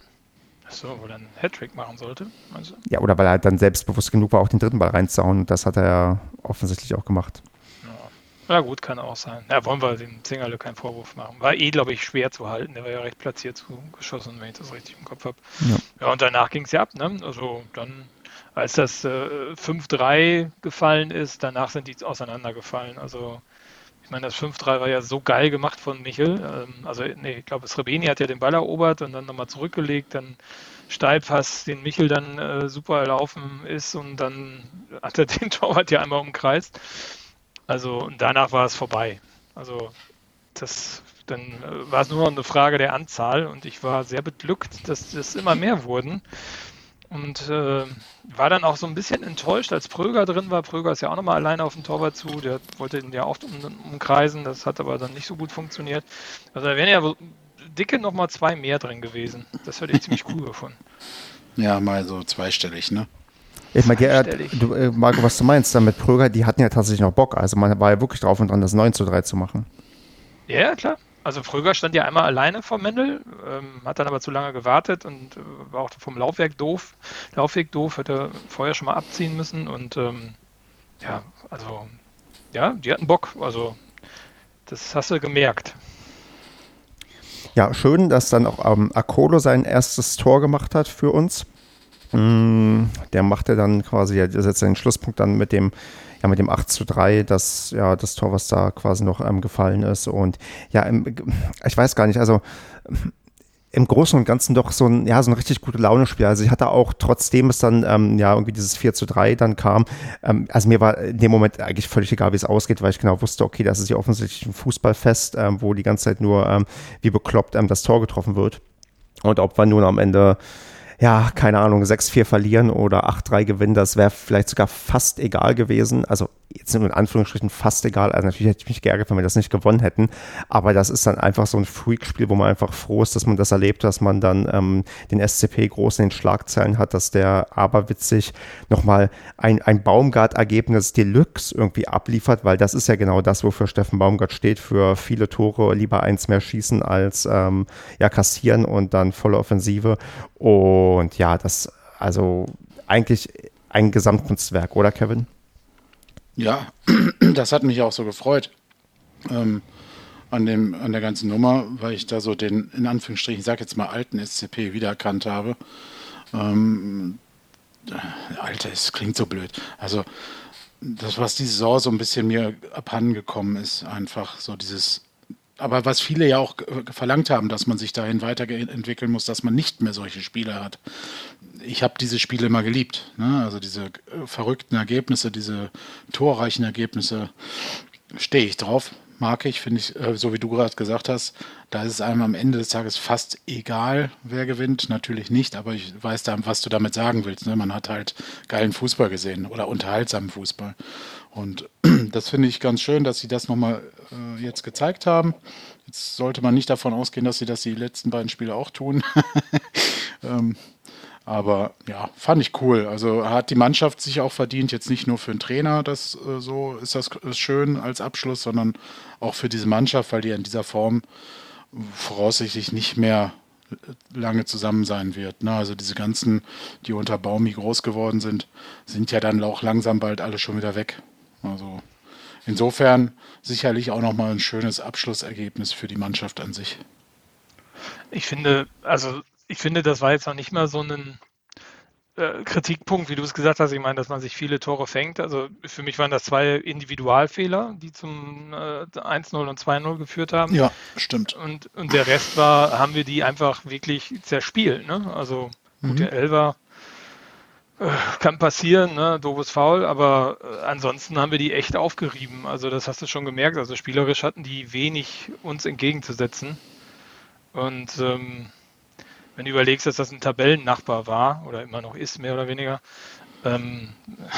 Achso, weil er einen Hattrick machen sollte,
meinst du? Ja, oder weil er dann selbstbewusst genug war, auch den dritten Ball reinzuhauen. Das hat er ja offensichtlich auch gemacht.
Ja, ja gut, kann auch sein. Ja, wollen wir dem Zingerle keinen Vorwurf machen. War eh, glaube ich, schwer zu halten. Der war ja recht platziert zugeschossen, wenn ich das richtig im Kopf habe. Ja. ja, und danach ging es ja ab, ne? Also dann als das äh, 5-3 gefallen ist, danach sind die auseinandergefallen. Also ich meine, das 5-3 war ja so geil gemacht von Michel. Ähm, also nee, ich glaube, Srebeni hat ja den Ball erobert und dann nochmal zurückgelegt, dann Steilpass, den Michel dann äh, super erlaufen ist und dann hat er den Torwart ja einmal umkreist. Also und danach war es vorbei. Also das dann äh, war es nur noch eine Frage der Anzahl und ich war sehr beglückt, dass das immer mehr wurden. Und äh, war dann auch so ein bisschen enttäuscht, als Pröger drin war. Pröger ist ja auch nochmal alleine auf den Torwart zu. Der wollte ihn ja oft um, umkreisen. Das hat aber dann nicht so gut funktioniert. Also da wären ja dicke nochmal zwei mehr drin gewesen. Das hätte ich ziemlich cool gefunden.
Ja, mal so zweistellig, ne?
Ich meine, ja, du, äh, Marco, was du meinst, damit Pröger, die hatten ja tatsächlich noch Bock. Also man war ja wirklich drauf und dran, das 9 zu 3 zu machen.
Ja, klar. Also Fröger stand ja einmal alleine vor Mendel, ähm, hat dann aber zu lange gewartet und äh, war auch vom Laufwerk doof. Laufweg doof, hätte vorher schon mal abziehen müssen und ähm, ja, also ja, die hatten Bock. Also das hast du gemerkt.
Ja, schön, dass dann auch ähm, Akolo sein erstes Tor gemacht hat für uns. Mm, der machte dann quasi, der setzt seinen Schlusspunkt dann mit dem ja, mit dem 8 zu 3, das, ja, das Tor, was da quasi noch ähm, gefallen ist. Und ja, im, ich weiß gar nicht, also im Großen und Ganzen doch so ein, ja, so ein richtig gute Laune-Spiel. Also ich hatte auch, trotzdem es dann, ähm, ja, irgendwie dieses 4 zu 3 dann kam, ähm, also mir war in dem Moment eigentlich völlig egal, wie es ausgeht, weil ich genau wusste, okay, das ist ja offensichtlich ein Fußballfest, ähm, wo die ganze Zeit nur ähm, wie bekloppt ähm, das Tor getroffen wird. Und ob wir nun am Ende ja, keine Ahnung, 6-4 verlieren oder 8-3 gewinnen, das wäre vielleicht sogar fast egal gewesen. Also jetzt in Anführungsstrichen fast egal. Also natürlich hätte ich mich geärgert, wenn wir das nicht gewonnen hätten. Aber das ist dann einfach so ein Freak-Spiel, wo man einfach froh ist, dass man das erlebt, dass man dann ähm, den SCP groß in den Schlagzeilen hat, dass der aberwitzig nochmal ein, ein Baumgart-Ergebnis Deluxe irgendwie abliefert, weil das ist ja genau das, wofür Steffen Baumgart steht, für viele Tore, lieber eins mehr schießen als ähm, ja, kassieren und dann volle Offensive. Und ja, das, also eigentlich ein Gesamtkunstwerk, oder Kevin?
Ja, das hat mich auch so gefreut ähm, an, dem, an der ganzen Nummer, weil ich da so den, in Anführungsstrichen, ich sag jetzt mal, alten SCP wiedererkannt habe. Ähm, Alter, es klingt so blöd. Also, das, was die Saison so ein bisschen mir abhanden gekommen ist, einfach so dieses aber was viele ja auch verlangt haben, dass man sich dahin weiterentwickeln muss, dass man nicht mehr solche Spiele hat. Ich habe diese Spiele immer geliebt. Ne? Also diese äh, verrückten Ergebnisse, diese torreichen Ergebnisse, stehe ich drauf. Mag ich, finde ich, äh, so wie du gerade gesagt hast, da ist es einem am Ende des Tages fast egal, wer gewinnt. Natürlich nicht, aber ich weiß was du damit sagen willst. Ne? Man hat halt geilen Fußball gesehen oder unterhaltsamen Fußball. Und das finde ich ganz schön, dass sie das nochmal äh, jetzt gezeigt haben. Jetzt sollte man nicht davon ausgehen, dass sie das die letzten beiden Spiele auch tun. ähm, aber ja, fand ich cool. Also hat die Mannschaft sich auch verdient, jetzt nicht nur für den Trainer, das äh, so ist das ist schön als Abschluss, sondern auch für diese Mannschaft, weil die in dieser Form voraussichtlich nicht mehr lange zusammen sein wird. Ne? Also diese ganzen, die unter Baumi groß geworden sind, sind ja dann auch langsam bald alle schon wieder weg. Also insofern sicherlich auch nochmal ein schönes Abschlussergebnis für die Mannschaft an sich.
Ich finde, also ich finde, das war jetzt noch nicht mal so ein äh, Kritikpunkt, wie du es gesagt hast, ich meine, dass man sich viele Tore fängt. Also für mich waren das zwei Individualfehler, die zum äh, 1-0 und 2-0 geführt haben.
Ja, stimmt.
Und, und der Rest war, haben wir die einfach wirklich zerspielt. Ne? Also gut, mhm. der Elver äh, kann passieren, ne? doofes Foul, aber äh, ansonsten haben wir die echt aufgerieben. Also das hast du schon gemerkt. Also spielerisch hatten die wenig uns entgegenzusetzen. Und ähm, wenn du überlegst, dass das ein Tabellennachbar war oder immer noch ist, mehr oder weniger, ähm,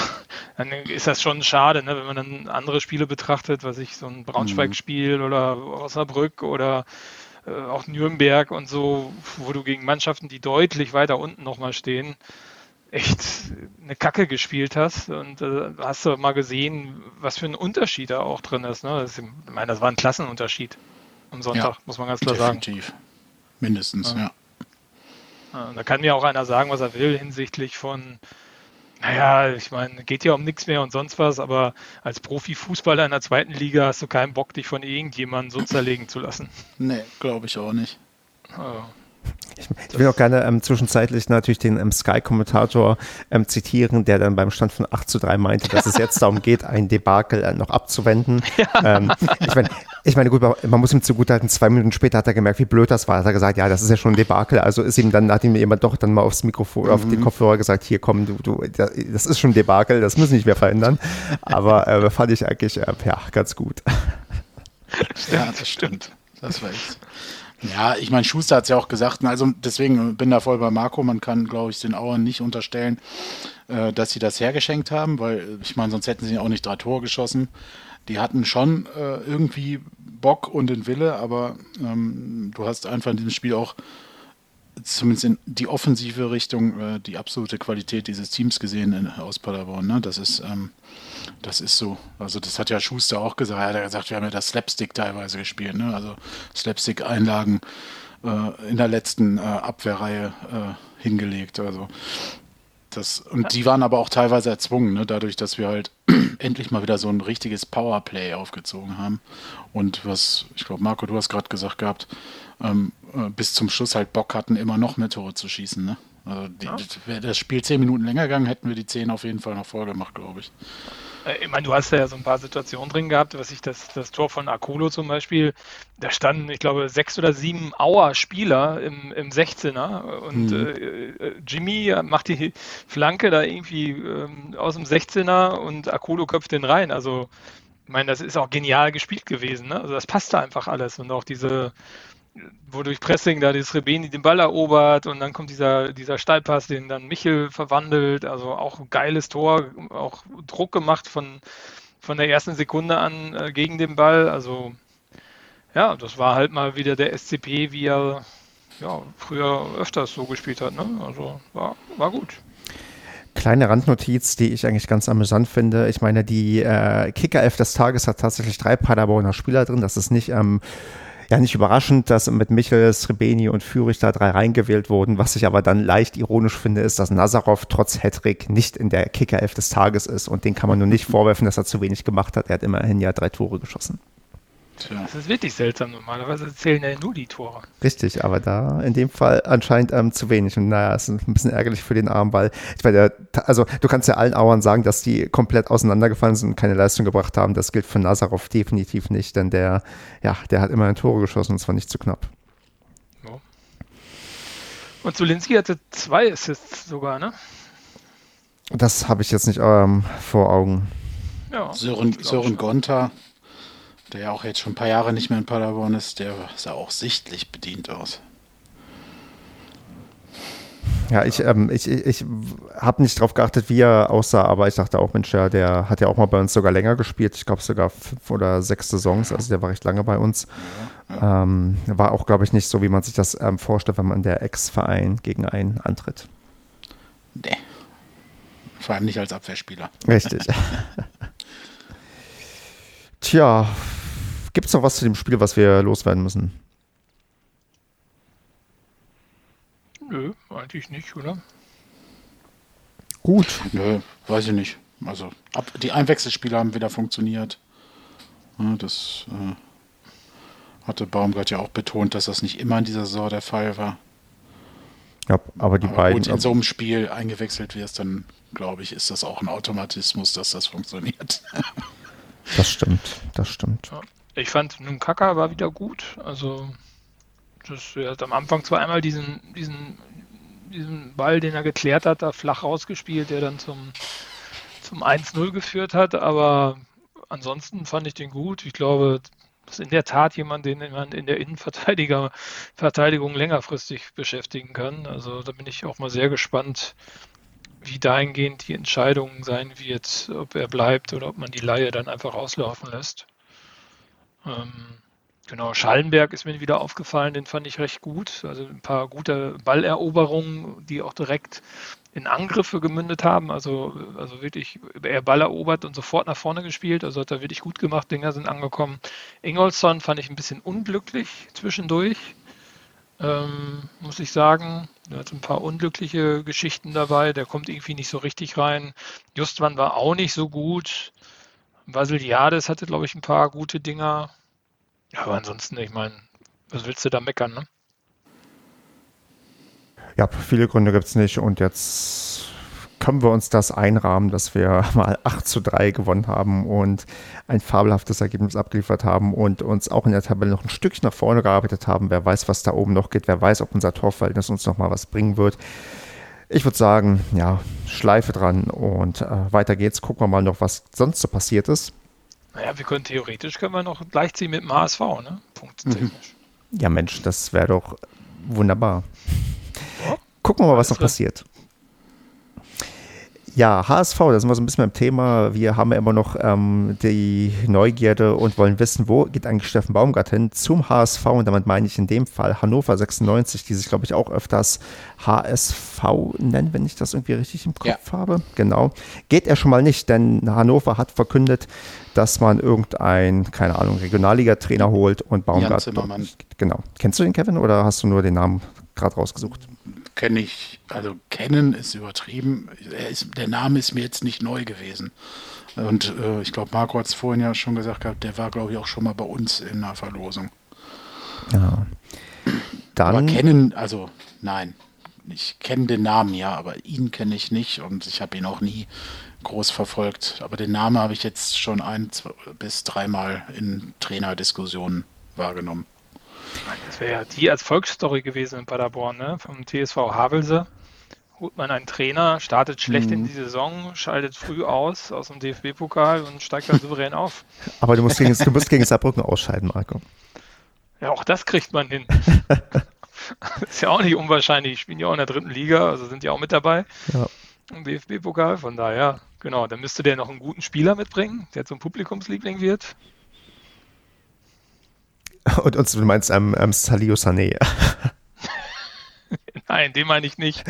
dann ist das schon schade, ne? wenn man dann andere Spiele betrachtet, was ich so ein Braunschweig-Spiel mhm. oder Osnabrück oder äh, auch Nürnberg und so, wo du gegen Mannschaften, die deutlich weiter unten nochmal stehen, echt eine Kacke gespielt hast und äh, hast du mal gesehen, was für ein Unterschied da auch drin ist. Ne? Das, ich meine, das war ein Klassenunterschied am Sonntag, ja, muss man ganz klar definitiv. sagen.
Mindestens, ja.
ja. Da kann mir auch einer sagen, was er will hinsichtlich von, naja, ich meine, geht ja um nichts mehr und sonst was, aber als Profifußballer in der zweiten Liga hast du keinen Bock, dich von irgendjemandem so zerlegen zu lassen.
Nee, glaube ich auch nicht.
Oh. Ich, will auch gerne ähm, zwischenzeitlich natürlich den ähm, Sky-Kommentator ähm, zitieren, der dann beim Stand von 8 zu 3 meinte, dass es jetzt darum geht, ein Debakel äh, noch abzuwenden. Ja. Ähm, ich meine, ich meine, gut, man muss ihm zugutehalten, zwei Minuten später hat er gemerkt, wie blöd das war. Hat er gesagt, ja, das ist ja schon ein Debakel. Also ist ihm dann, nachdem jemand doch dann mal aufs Mikrofon, mhm. auf den mhm. Kopfhörer gesagt, hier komm, du, du, das ist schon ein Debakel, das müssen nicht mehr verändern. Aber äh, fand ich eigentlich, äh, ja, ganz gut.
Ja, das stimmt. Das war echt. Ja, ich meine, Schuster hat es ja auch gesagt, also deswegen bin da voll bei Marco, man kann, glaube ich, den Auern nicht unterstellen, äh, dass sie das hergeschenkt haben, weil ich meine, sonst hätten sie auch nicht drei Tore geschossen. Die hatten schon äh, irgendwie Bock und den Wille, aber ähm, du hast einfach in diesem Spiel auch zumindest in die offensive Richtung äh, die absolute Qualität dieses Teams gesehen in, aus Paderborn. Ne? Das ist ähm, das ist so. Also das hat ja Schuster auch gesagt. Er hat ja gesagt, wir haben ja das Slapstick teilweise gespielt. Ne? Also Slapstick-Einlagen äh, in der letzten äh, Abwehrreihe äh, hingelegt. Also das, und die waren aber auch teilweise erzwungen, ne? dadurch, dass wir halt endlich mal wieder so ein richtiges Powerplay aufgezogen haben. Und was, ich glaube, Marco, du hast gerade gesagt gehabt, ähm, äh, bis zum Schluss halt Bock hatten, immer noch mehr Tore zu schießen. Ne? Also die, ja. wäre das Spiel zehn Minuten länger gegangen, hätten wir die zehn auf jeden Fall noch vorgemacht, glaube ich.
Äh, ich meine, du hast ja so ein paar Situationen drin gehabt, was ich das, das Tor von Akulo zum Beispiel, da standen, ich glaube, sechs oder sieben Auer-Spieler im, im 16er und mhm. äh, äh, Jimmy macht die Flanke da irgendwie ähm, aus dem 16er und Akulo köpft den rein. Also, ich meine, das ist auch genial gespielt gewesen. Ne? Also, das passte einfach alles und auch diese wo durch Pressing da das Rebeni den Ball erobert und dann kommt dieser, dieser Steilpass, den dann Michel verwandelt. Also auch ein geiles Tor, auch Druck gemacht von, von der ersten Sekunde an äh, gegen den Ball. Also ja, das war halt mal wieder der SCP, wie er ja, früher öfters so gespielt hat. Ne? Also war, war gut.
Kleine Randnotiz, die ich eigentlich ganz amüsant finde. Ich meine, die äh, Kicker-Elf des Tages hat tatsächlich drei Paderborner Spieler drin. Das ist nicht ähm, ja nicht überraschend, dass mit Michel, Srebeni und Fürich da drei reingewählt wurden. Was ich aber dann leicht ironisch finde, ist, dass Nazarov trotz Hattrick nicht in der Kickerelf des Tages ist. Und den kann man nur nicht vorwerfen, dass er zu wenig gemacht hat. Er hat immerhin ja drei Tore geschossen.
Tja. Das ist wirklich seltsam. Normalerweise zählen ja nur die Tore.
Richtig, aber da in dem Fall anscheinend ähm, zu wenig. Und naja, es ist ein bisschen ärgerlich für den Arm, weil ich meine, also du kannst ja allen Auern sagen, dass die komplett auseinandergefallen sind und keine Leistung gebracht haben. Das gilt für Nazarov definitiv nicht, denn der, ja, der hat immerhin Tore geschossen und zwar nicht zu knapp.
Und Zulinski hatte zwei Assists sogar, ne?
Das habe ich jetzt nicht ähm, vor Augen.
Ja, Sören, Sören Gonta der ja auch jetzt schon ein paar Jahre nicht mehr in Paderborn ist, der sah auch sichtlich bedient aus.
Ja, ich, ähm, ich, ich habe nicht drauf geachtet, wie er aussah, aber ich dachte auch, Mensch, ja, der hat ja auch mal bei uns sogar länger gespielt. Ich glaube sogar fünf oder sechs Saisons, also der war recht lange bei uns. Ja. Ähm, war auch, glaube ich, nicht so, wie man sich das ähm, vorstellt, wenn man der Ex-Verein gegen einen antritt.
Nee. Vor allem nicht als Abwehrspieler.
Richtig. Tja, Gibt es noch was zu dem Spiel, was wir loswerden müssen?
Nö, eigentlich nicht, oder?
Gut.
Nö, weiß ich nicht. Also, ab, die Einwechselspiele haben wieder funktioniert. Das äh, hatte Baumgart ja auch betont, dass das nicht immer in dieser Saison der Fall war.
Ja, aber die
aber
beiden.
Gut, in so einem Spiel eingewechselt wirst, dann glaube ich, ist das auch ein Automatismus, dass das funktioniert.
Das stimmt, das stimmt.
Ja. Ich fand Nunkaka war wieder gut. Also das, er hat am Anfang zwar einmal diesen, diesen, diesen Ball, den er geklärt hat, da flach rausgespielt, der dann zum, zum 1-0 geführt hat, aber ansonsten fand ich den gut. Ich glaube, das ist in der Tat jemand, den man in der Innenverteidigung längerfristig beschäftigen kann. Also da bin ich auch mal sehr gespannt, wie dahingehend die Entscheidung sein wird, ob er bleibt oder ob man die Laie dann einfach auslaufen lässt. Ähm, genau, Schallenberg ist mir wieder aufgefallen, den fand ich recht gut. Also ein paar gute Balleroberungen, die auch direkt in Angriffe gemündet haben. Also, also wirklich, er Ball erobert und sofort nach vorne gespielt. Also hat er wirklich gut gemacht, Dinger sind angekommen. Ingolson fand ich ein bisschen unglücklich zwischendurch ähm, muss ich sagen. Er hat ein paar unglückliche Geschichten dabei. Der kommt irgendwie nicht so richtig rein. Justwan war auch nicht so gut. Vasiliades hatte, glaube ich, ein paar gute Dinger. Aber ansonsten, ich meine, was willst du da meckern, ne?
Ja, viele Gründe gibt es nicht. Und jetzt können wir uns das einrahmen, dass wir mal 8 zu 3 gewonnen haben und ein fabelhaftes Ergebnis abgeliefert haben und uns auch in der Tabelle noch ein Stückchen nach vorne gearbeitet haben. Wer weiß, was da oben noch geht, wer weiß, ob unser Torverhältnis uns noch mal was bringen wird. Ich würde sagen, ja, Schleife dran und äh, weiter geht's. Gucken wir mal noch, was sonst so passiert ist.
Naja, wir können theoretisch können wir noch gleichziehen mit dem HSV, ne? Punkttechnisch.
Mhm. Ja, Mensch, das wäre doch wunderbar. Gucken wir mal, was noch passiert. Ja, HSV, da sind wir so ein bisschen beim Thema. Wir haben ja immer noch ähm, die Neugierde und wollen wissen, wo geht eigentlich Steffen Baumgart hin zum HSV? Und damit meine ich in dem Fall Hannover 96, die sich, glaube ich, auch öfters HSV nennen, wenn ich das irgendwie richtig im Kopf ja. habe. Genau. Geht er schon mal nicht, denn Hannover hat verkündet, dass man irgendein, keine Ahnung, Regionalliga-Trainer holt und Baumgart. Jan Genau. Kennst du den, Kevin, oder hast du nur den Namen gerade rausgesucht?
Kenne ich, also kennen ist übertrieben. Ist, der Name ist mir jetzt nicht neu gewesen. Und äh, ich glaube, Marco hat es vorhin ja schon gesagt gehabt, der war, glaube ich, auch schon mal bei uns in einer Verlosung.
Ja.
Dann. Aber kennen, also nein, ich kenne den Namen ja, aber ihn kenne ich nicht und ich habe ihn auch nie groß verfolgt. Aber den Namen habe ich jetzt schon ein zwei, bis dreimal in Trainerdiskussionen wahrgenommen.
Das wäre ja die Erfolgsstory gewesen in Paderborn, ne? Vom TSV Havelse. Holt man einen Trainer, startet schlecht mhm. in die Saison, schaltet früh aus aus dem DFB-Pokal und steigt dann souverän auf.
Aber du musst gegen, du musst gegen Saarbrücken ausscheiden, Marco.
Ja, auch das kriegt man hin. ist ja auch nicht unwahrscheinlich. Die spielen ja auch in der dritten Liga, also sind ja auch mit dabei. Ja. Im DFB-Pokal. Von daher, genau, dann müsste der noch einen guten Spieler mitbringen, der zum Publikumsliebling wird.
Und, und du meinst ähm, ähm, Salio Sané.
Nein, den meine ich nicht.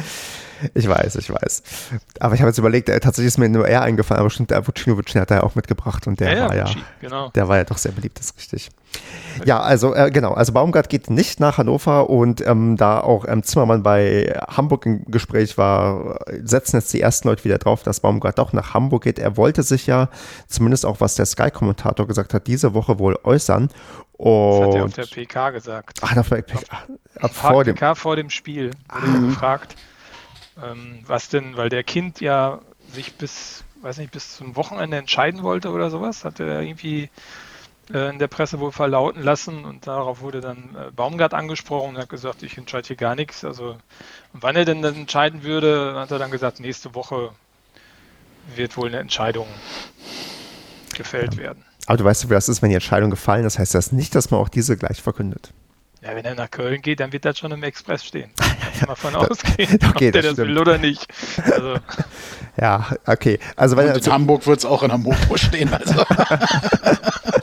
Ich weiß, ich weiß. Aber ich habe jetzt überlegt, äh, tatsächlich ist mir nur er eingefallen, aber stimmt, der Vucinovic hat er ja auch mitgebracht und der ja, war ja, genau. der war ja doch sehr beliebt, das ist richtig. Ja, also äh, genau, also Baumgart geht nicht nach Hannover und ähm, da auch ähm, Zimmermann bei Hamburg im Gespräch war, setzen jetzt die ersten Leute wieder drauf, dass Baumgart doch nach Hamburg geht. Er wollte sich ja, zumindest auch was der Sky-Kommentator gesagt hat, diese Woche wohl äußern und das hat
er auf der PK gesagt.
Ach, auf der PK.
Ab vor dem PK vor dem Spiel wurde ah. gefragt, ähm, was denn, weil der Kind ja sich bis, weiß nicht, bis zum Wochenende entscheiden wollte oder sowas, hat er irgendwie äh, in der Presse wohl verlauten lassen und darauf wurde dann äh, Baumgart angesprochen und hat gesagt, ich entscheide hier gar nichts. Also wann er denn dann entscheiden würde, hat er dann gesagt, nächste Woche wird wohl eine Entscheidung gefällt ja. werden.
Aber du weißt, wie das ist, wenn die Entscheidung gefallen ist, heißt das nicht, dass man auch diese gleich verkündet.
Ja, wenn er nach Köln geht, dann wird das schon im Express stehen. ja, mal von ausgehen, okay, ob der das, das will oder nicht. Also.
Ja, okay. Also, wenn
Und in also, Hamburg wird es auch in Hamburg stehen. Also.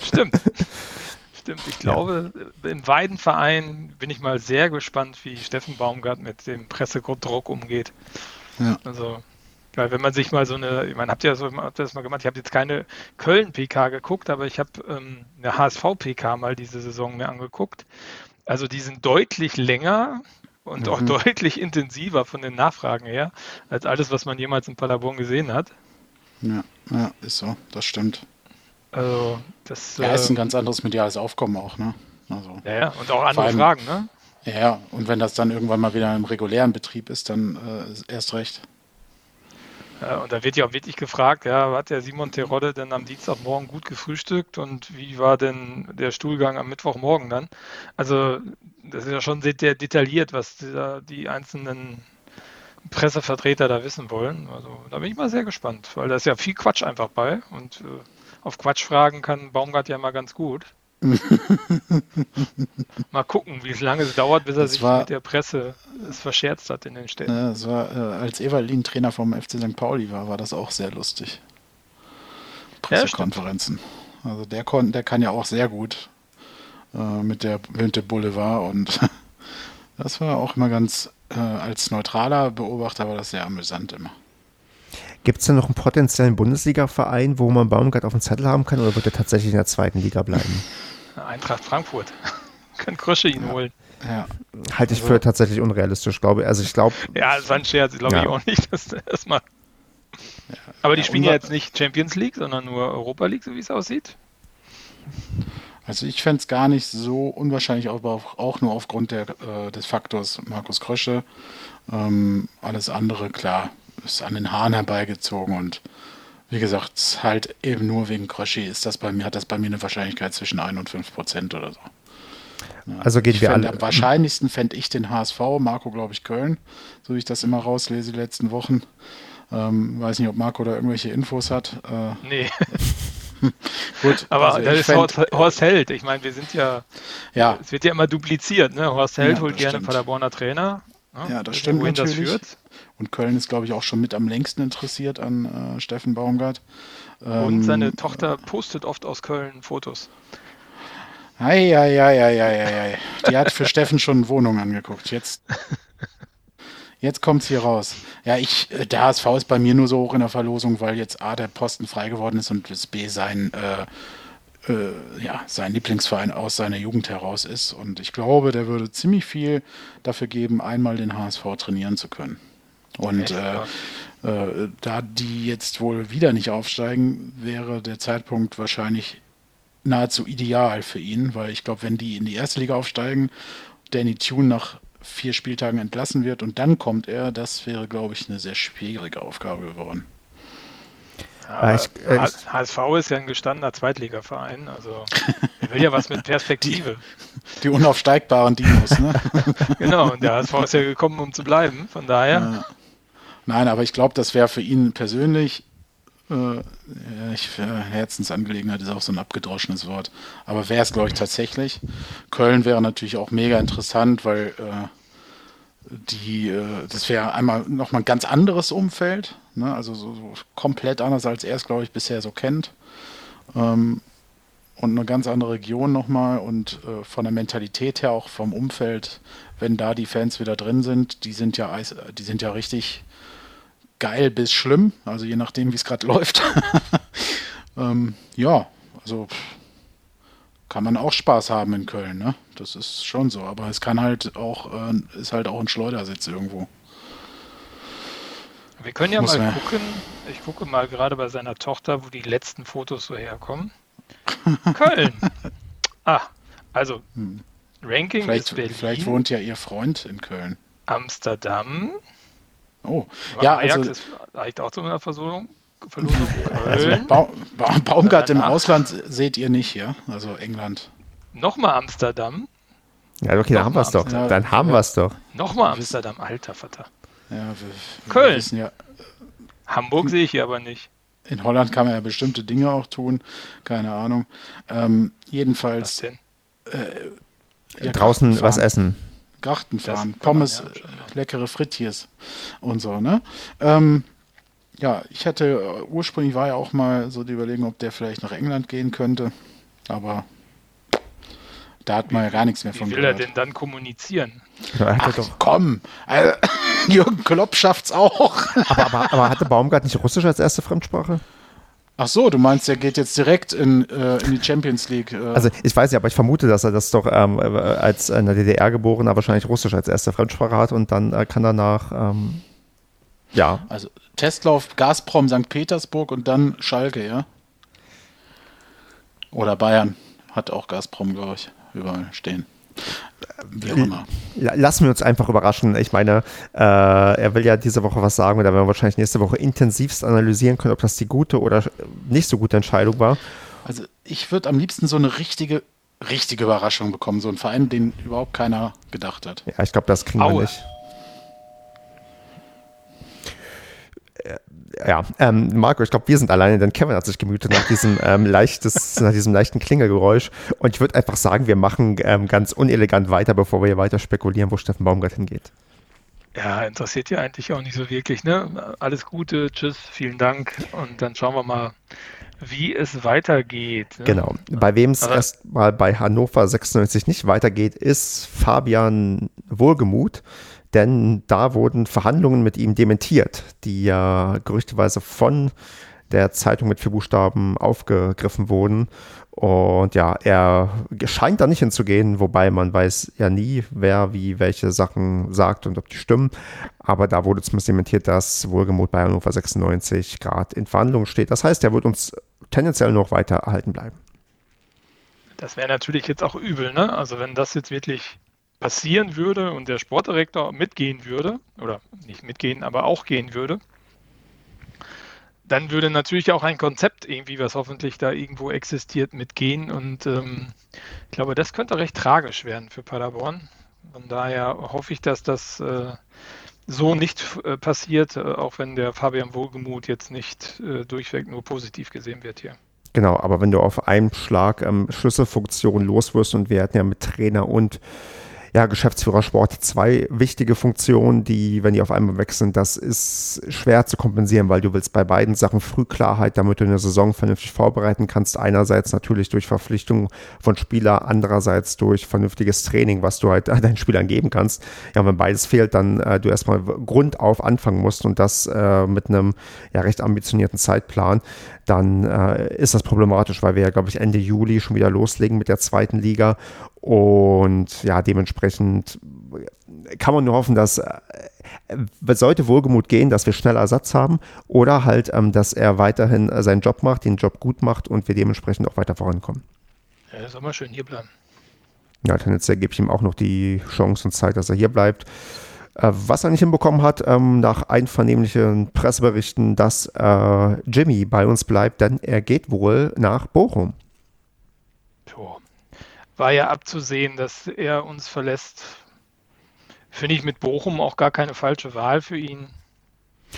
Stimmt. Stimmt. Ich glaube, ja. im Weidenverein bin ich mal sehr gespannt, wie Steffen Baumgart mit dem Pressedruck umgeht. Ja. Also weil wenn man sich mal so eine, ich meine, habt ihr das, habt ihr das mal gemacht? Ich habe jetzt keine Köln-PK geguckt, aber ich habe ähm, eine HSV-PK mal diese Saison mir angeguckt. Also die sind deutlich länger und mhm. auch deutlich intensiver von den Nachfragen her, als alles, was man jemals in Paderborn gesehen hat.
Ja, ja ist so, das stimmt.
Also das
ja, ist ein äh, ganz anderes mediales Aufkommen auch, ne?
Also, ja, ja, und auch andere allem, Fragen, ne?
Ja, und wenn das dann irgendwann mal wieder im regulären Betrieb ist, dann äh, erst recht.
Und da wird ja auch wirklich gefragt, ja, hat der Simon Terodde denn am Dienstagmorgen gut gefrühstückt und wie war denn der Stuhlgang am Mittwochmorgen dann? Also das ist ja schon sehr detailliert, was die, die einzelnen Pressevertreter da wissen wollen. Also da bin ich mal sehr gespannt, weil da ist ja viel Quatsch einfach bei und äh, auf Quatschfragen kann Baumgart ja mal ganz gut. mal gucken, wie lange es dauert, bis er das sich war, mit der Presse es verscherzt hat in den Städten.
Ja, das war, äh, als Evalin Trainer vom FC St. Pauli war, war das auch sehr lustig. Pressekonferenzen. Ja, also der, kon, der kann ja auch sehr gut äh, mit, der, mit der Boulevard und das war auch immer ganz, äh, als neutraler Beobachter war das sehr amüsant immer.
Gibt es denn noch einen potenziellen Bundesliga-Verein, wo man Baumgart auf dem Zettel haben kann oder wird er tatsächlich in der zweiten Liga bleiben?
Eintracht Frankfurt. Kann Krösche ihn ja. holen.
Ja. Halte ich also, für tatsächlich unrealistisch, glaube ich. Also ich glaube.
Ja, das war ein Scherz, glaube ja. ich auch nicht, dass das mal. Ja. Aber die spielen ja jetzt nicht Champions League, sondern nur Europa League, so wie es aussieht.
Also ich fände es gar nicht so unwahrscheinlich, aber auch nur aufgrund der, äh, des Faktors Markus Krösche. Ähm, alles andere, klar, ist an den Haaren herbeigezogen und wie gesagt, halt eben nur wegen Kröschi ist das bei mir, hat das bei mir eine Wahrscheinlichkeit zwischen 1 und 5 Prozent oder so.
Also geht wir alle.
Am wahrscheinlichsten fände ich den HSV, Marco glaube ich Köln, so wie ich das immer rauslese die letzten Wochen. Ähm, weiß nicht, ob Marco da irgendwelche Infos hat.
Äh, nee. Gut, aber also das ist Horst, Horst, Held. Ich meine, wir sind ja, ja, es wird ja immer dupliziert. Ne? Horst Held ja, holt gerne stimmt. Paderborner Trainer.
Ne? Ja, das stimmt natürlich. Das Und Köln ist, glaube ich, auch schon mit am längsten interessiert an äh, Steffen Baumgart.
Ähm, Und seine Tochter postet oft aus Köln Fotos.
Eieieiei. Die hat für Steffen schon Wohnung angeguckt. Jetzt, jetzt kommt es hier raus. Ja, ich, äh, der HSV ist bei mir nur so hoch in der Verlosung, weil jetzt A, der Posten frei geworden ist und B, sein, äh, äh, ja, sein Lieblingsverein aus seiner Jugend heraus ist. Und ich glaube, der würde ziemlich viel dafür geben, einmal den HSV trainieren zu können. Und äh, äh, da die jetzt wohl wieder nicht aufsteigen, wäre der Zeitpunkt wahrscheinlich nahezu ideal für ihn, weil ich glaube, wenn die in die erste Liga aufsteigen, Danny Tune nach vier Spieltagen entlassen wird und dann kommt er, das wäre, glaube ich, eine sehr schwierige Aufgabe geworden.
Ja, ich, äh, HSV ist ja ein gestandener Zweitligaverein, also er will ja was mit Perspektive.
Die, die unaufsteigbaren Dinos, ne?
genau, und der HSV ist ja gekommen, um zu bleiben, von daher. Ja.
Nein, aber ich glaube, das wäre für ihn persönlich äh, ich, äh, Herzensangelegenheit ist auch so ein abgedroschenes Wort. Aber wäre es, glaube ich, tatsächlich. Köln wäre natürlich auch mega interessant, weil äh, die, äh, das wäre einmal nochmal ein ganz anderes Umfeld. Ne? Also so, so, komplett anders, als er es, glaube ich, bisher so kennt. Ähm, und eine ganz andere Region nochmal und äh, von der Mentalität her auch vom Umfeld, wenn da die Fans wieder drin sind, die sind ja, die sind ja richtig geil bis schlimm, also je nachdem, wie es gerade läuft. ähm, ja, also kann man auch Spaß haben in Köln, ne? Das ist schon so, aber es kann halt auch, äh, ist halt auch ein Schleudersitz irgendwo.
Wir können ja Muss mal gucken, ich gucke mal gerade bei seiner Tochter, wo die letzten Fotos so herkommen. Köln. Ah, also hm. Ranking
vielleicht,
ist Berlin.
Vielleicht wohnt ja ihr Freund in Köln.
Amsterdam.
Oh, ja,
Ajax also, ist vielleicht auch zu einer Verlosung. Verlosung.
also ba ba Baumgart im Ausland seht ihr nicht, ja? Also England.
Nochmal Amsterdam.
Ja, okay, dann haben wir es doch. Ja, dann haben ja. wir es doch.
Nochmal Amsterdam, alter Vater.
Ja, wir,
Köln. Wir ja, Hamburg sehe ich hier aber nicht.
In Holland kann man ja bestimmte Dinge auch tun. Keine Ahnung. Ähm, jedenfalls. Was
denn? Äh, ja, Draußen was essen.
Garten fahren, Pommes, ja, leckere Frittiers und so, ne? Ähm, ja, ich hatte, äh, ursprünglich war ja auch mal so die Überlegung, ob der vielleicht nach England gehen könnte, aber da hat man ja gar nichts mehr
von Wie will gehört. er denn dann kommunizieren?
Ach, komm, also, Jürgen Klopp schafft's auch.
aber, aber, aber hatte Baumgart nicht Russisch als erste Fremdsprache?
Ach so, du meinst, er geht jetzt direkt in, äh, in die Champions League. Äh.
Also ich weiß ja, aber ich vermute, dass er das doch ähm, als in der DDR geborener wahrscheinlich Russisch als erste Fremdsprache hat und dann äh, kann danach ähm, ja.
Also Testlauf Gazprom St. Petersburg und dann Schalke, ja? Oder Bayern hat auch Gazprom, glaube ich, überall stehen.
Wie auch immer. lassen wir uns einfach überraschen. Ich meine, äh, er will ja diese Woche was sagen und da werden wir wahrscheinlich nächste Woche intensivst analysieren können, ob das die gute oder nicht so gute Entscheidung war.
Also ich würde am liebsten so eine richtige, richtige Überraschung bekommen, so ein Verein, den überhaupt keiner gedacht hat.
Ja, ich glaube, das kriegen Aue. wir nicht. Ja, ähm, Marco, ich glaube, wir sind alleine, denn Kevin hat sich gemütet nach diesem, ähm, leichtes, nach diesem leichten Klingelgeräusch. Und ich würde einfach sagen, wir machen ähm, ganz unelegant weiter, bevor wir hier weiter spekulieren, wo Steffen Baumgart hingeht.
Ja, interessiert ja eigentlich auch nicht so wirklich. Ne? Alles Gute, tschüss, vielen Dank. Und dann schauen wir mal, wie es weitergeht.
Ne? Genau. Bei wem es erstmal bei Hannover 96 nicht weitergeht, ist Fabian Wohlgemuth denn da wurden Verhandlungen mit ihm dementiert, die ja gerüchteweise von der Zeitung mit vier Buchstaben aufgegriffen wurden. Und ja, er scheint da nicht hinzugehen, wobei man weiß ja nie, wer wie welche Sachen sagt und ob die stimmen. Aber da wurde zumindest dementiert, dass Wohlgemut bei Hannover 96 gerade in Verhandlungen steht. Das heißt, er wird uns tendenziell noch weiter erhalten bleiben.
Das wäre natürlich jetzt auch übel, ne? Also wenn das jetzt wirklich passieren würde und der Sportdirektor mitgehen würde, oder nicht mitgehen, aber auch gehen würde, dann würde natürlich auch ein Konzept irgendwie, was hoffentlich da irgendwo existiert, mitgehen. Und ähm, ich glaube, das könnte recht tragisch werden für Paderborn. Von daher hoffe ich, dass das äh, so nicht äh, passiert, äh, auch wenn der Fabian Wohlgemuth jetzt nicht äh, durchweg nur positiv gesehen wird hier.
Genau, aber wenn du auf einem Schlag ähm, Schlüsselfunktionen loswirst und wir hatten ja mit Trainer und ja, Geschäftsführer zwei wichtige Funktionen, die, wenn die auf einmal wechseln, das ist schwer zu kompensieren, weil du willst bei beiden Sachen früh Klarheit, damit du eine Saison vernünftig vorbereiten kannst. Einerseits natürlich durch Verpflichtung von Spieler, andererseits durch vernünftiges Training, was du halt deinen Spielern geben kannst. Ja, wenn beides fehlt, dann äh, du erstmal grundauf anfangen musst und das äh, mit einem ja recht ambitionierten Zeitplan, dann äh, ist das problematisch, weil wir ja, glaube ich, Ende Juli schon wieder loslegen mit der zweiten Liga und ja, dementsprechend kann man nur hoffen, dass äh, sollte Wohlgemut gehen, dass wir schnell Ersatz haben oder halt, ähm, dass er weiterhin äh, seinen Job macht, den Job gut macht und wir dementsprechend auch weiter vorankommen.
Ja, soll mal schön hier bleiben.
Ja, tendenziell gebe ich ihm auch noch die Chance und Zeit, dass er hier bleibt. Äh, was er nicht hinbekommen hat, ähm, nach einvernehmlichen Presseberichten, dass äh, Jimmy bei uns bleibt, denn er geht wohl nach Bochum
war ja abzusehen, dass er uns verlässt. Finde ich mit Bochum auch gar keine falsche Wahl für ihn.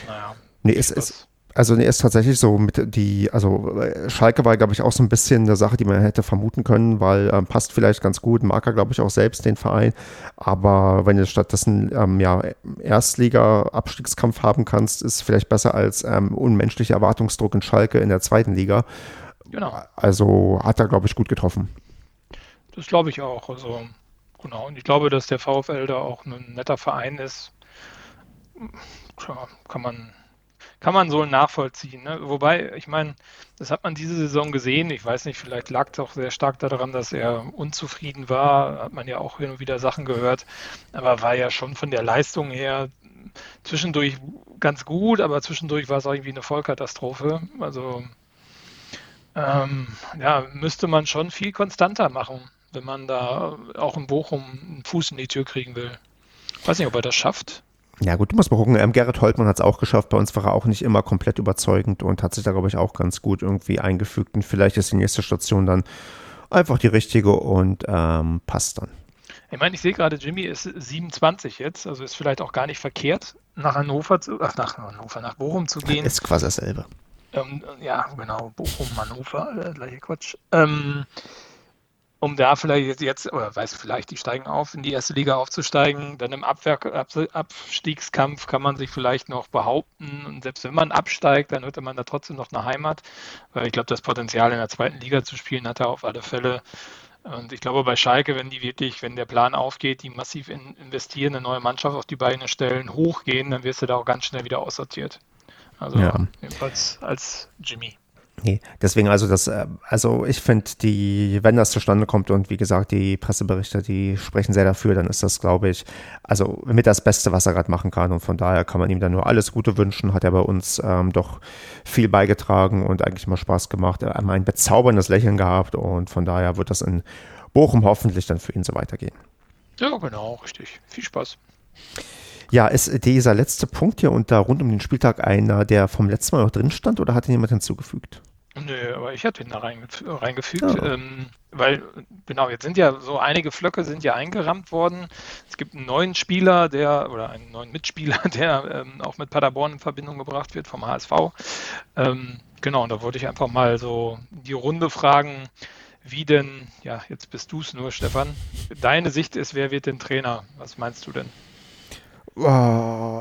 Naja. Nee, es ist. Also nee, ist tatsächlich so mit die, also Schalke war, glaube ich, auch so ein bisschen eine Sache, die man hätte vermuten können, weil ähm, passt vielleicht ganz gut, mag er, glaube ich, auch selbst den Verein. Aber wenn du stattdessen ähm, ja, Erstliga-Abstiegskampf haben kannst, ist vielleicht besser als ähm, unmenschlicher Erwartungsdruck in Schalke in der zweiten Liga. Genau. Also hat er, glaube ich, gut getroffen.
Das glaube ich auch. Also, genau. Und ich glaube, dass der VfL da auch ein netter Verein ist. Tja, kann man, kann man so nachvollziehen. Ne? Wobei, ich meine, das hat man diese Saison gesehen. Ich weiß nicht, vielleicht lag es auch sehr stark daran, dass er unzufrieden war. Hat man ja auch hin und wieder Sachen gehört. Aber war ja schon von der Leistung her zwischendurch ganz gut, aber zwischendurch war es auch irgendwie eine Vollkatastrophe. Also ähm, ja, müsste man schon viel konstanter machen wenn man da auch in Bochum einen Fuß in die Tür kriegen will. Ich weiß nicht, ob er das schafft.
Ja, gut, du musst mal gucken. Ähm, Gerrit Holtmann hat es auch geschafft. Bei uns war er auch nicht immer komplett überzeugend und hat sich da, glaube ich, auch ganz gut irgendwie eingefügt. Und vielleicht ist die nächste Station dann einfach die richtige und ähm, passt dann.
Ich meine, ich sehe gerade, Jimmy ist 27 jetzt, also ist vielleicht auch gar nicht verkehrt, nach Hannover zu, ach, nach Hannover, nach Bochum zu gehen.
Ist quasi dasselbe.
Ähm, ja, genau, Bochum, Hannover, äh, gleiche Quatsch. Ähm, um da vielleicht jetzt, oder weiß vielleicht, die steigen auf, in die erste Liga aufzusteigen. Dann im Abwehr, Abstiegskampf kann man sich vielleicht noch behaupten. Und selbst wenn man absteigt, dann hätte man da trotzdem noch eine Heimat. Weil ich glaube, das Potenzial in der zweiten Liga zu spielen hat er auf alle Fälle. Und ich glaube, bei Schalke, wenn die wirklich, wenn der Plan aufgeht, die massiv in, investieren, eine neue Mannschaft auf die Beine stellen, hochgehen, dann wirst du da auch ganz schnell wieder aussortiert. Also ja. jedenfalls als Jimmy.
Nee, deswegen also das, äh, also ich finde die, wenn das zustande kommt und wie gesagt, die Presseberichte, die sprechen sehr dafür, dann ist das, glaube ich, also mit das Beste, was er gerade machen kann und von daher kann man ihm dann nur alles Gute wünschen, hat er bei uns ähm, doch viel beigetragen und eigentlich mal Spaß gemacht, er hat ein bezauberndes Lächeln gehabt und von daher wird das in Bochum hoffentlich dann für ihn so weitergehen.
Ja, genau, richtig. Viel Spaß.
Ja, ist dieser letzte Punkt hier und da rund um den Spieltag einer, der vom letzten Mal noch drin stand oder hat ihn jemand hinzugefügt?
Nö, aber ich hatte ihn da reingefügt, ja. ähm, weil, genau, jetzt sind ja so einige Flöcke sind ja eingerammt worden. Es gibt einen neuen Spieler, der, oder einen neuen Mitspieler, der ähm, auch mit Paderborn in Verbindung gebracht wird vom HSV. Ähm, genau, und da wollte ich einfach mal so die Runde fragen, wie denn, ja, jetzt bist du es nur, Stefan, deine Sicht ist, wer wird denn Trainer? Was meinst du denn?
Oh,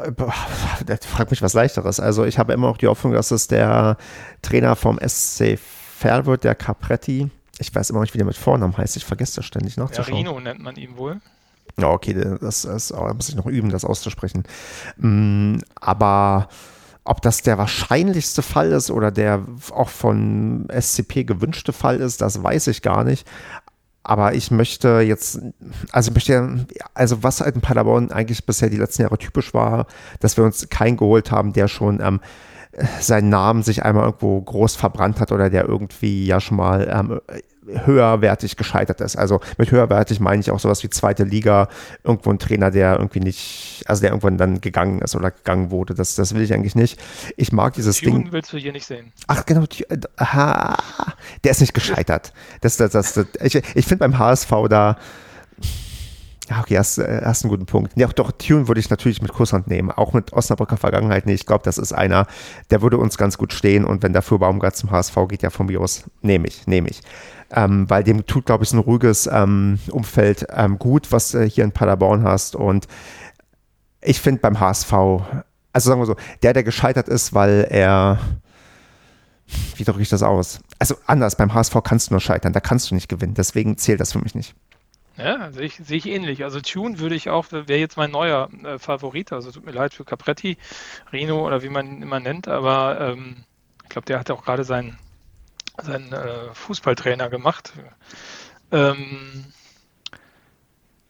das fragt mich was leichteres. Also ich habe immer noch die Hoffnung, dass es der Trainer vom SC Fair wird, der Capretti. Ich weiß immer noch nicht, wie der mit Vornamen heißt. Ich vergesse das ständig nachzuschauen.
Ja, Rino nennt man ihn wohl.
Ja, okay, das, das, das muss ich noch üben, das auszusprechen. Mm, aber ob das der wahrscheinlichste Fall ist oder der auch von SCP gewünschte Fall ist, das weiß ich gar nicht. Aber ich möchte jetzt, also möchte, also was halt in Paderborn eigentlich bisher die letzten Jahre typisch war, dass wir uns keinen geholt haben, der schon ähm, seinen Namen sich einmal irgendwo groß verbrannt hat oder der irgendwie ja schon mal ähm, höherwertig gescheitert ist. Also mit höherwertig meine ich auch sowas wie zweite Liga, irgendwo ein Trainer, der irgendwie nicht, also der irgendwann dann gegangen ist oder gegangen wurde. Das, das will ich eigentlich nicht. Ich mag dieses Tune Ding.
willst du hier nicht sehen.
Ach genau, äh, aha, der ist nicht gescheitert. Das, das, das, das ich ich finde beim HSV da, ja, okay, hast, äh, hast einen guten Punkt. Ja, doch, Tune würde ich natürlich mit Kusshand nehmen. Auch mit Osnabrücker Vergangenheit. Nee, ich glaube, das ist einer, der würde uns ganz gut stehen. Und wenn dafür Baumgart zum HSV geht, ja von mir aus, nehme ich, nehme ich ähm, weil dem tut, glaube ich, so ein ruhiges ähm, Umfeld ähm, gut, was du hier in Paderborn hast. Und ich finde beim HSV, also sagen wir so, der, der gescheitert ist, weil er, wie drücke ich das aus? Also anders, beim HSV kannst du nur scheitern, da kannst du nicht gewinnen. Deswegen zählt das für mich nicht.
Ja, sehe ich, sehe ich ähnlich. Also Tune würde ich auch, wäre jetzt mein neuer äh, Favorit. Also tut mir leid für Capretti, Reno oder wie man ihn immer nennt, aber ähm, ich glaube, der hat auch gerade seinen seinen äh, Fußballtrainer gemacht. Ähm,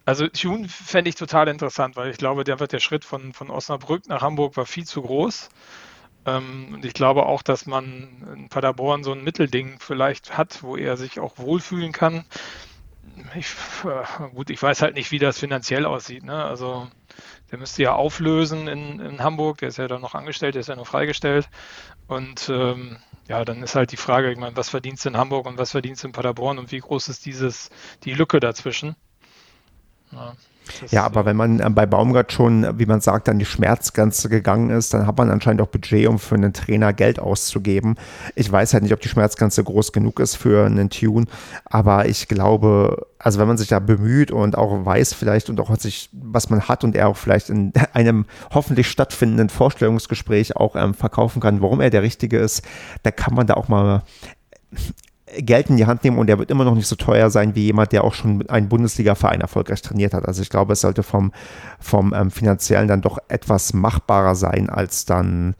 also Tune fände ich total interessant, weil ich glaube, der wird der Schritt von, von Osnabrück nach Hamburg war viel zu groß. Ähm, und ich glaube auch, dass man in Paderborn so ein Mittelding vielleicht hat, wo er sich auch wohlfühlen kann. Ich, äh, gut, ich weiß halt nicht, wie das finanziell aussieht. Ne? Also der müsste ja auflösen in, in Hamburg, der ist ja dann noch angestellt, der ist ja nur freigestellt. Und ähm, ja, dann ist halt die Frage, ich meine, was verdienst du in Hamburg und was verdienst du in Paderborn und wie groß ist dieses, die Lücke dazwischen?
Ja. Ja, aber wenn man äh, bei Baumgart schon, wie man sagt, an die Schmerzgrenze gegangen ist, dann hat man anscheinend auch Budget, um für einen Trainer Geld auszugeben. Ich weiß halt nicht, ob die Schmerzgrenze groß genug ist für einen Tune, aber ich glaube, also wenn man sich da bemüht und auch weiß vielleicht und auch sich, was man hat und er auch vielleicht in einem hoffentlich stattfindenden Vorstellungsgespräch auch ähm, verkaufen kann, warum er der Richtige ist, da kann man da auch mal Geld in die Hand nehmen und der wird immer noch nicht so teuer sein wie jemand, der auch schon einen Bundesliga-Verein erfolgreich trainiert hat. Also ich glaube, es sollte vom, vom ähm, finanziellen dann doch etwas machbarer sein als dann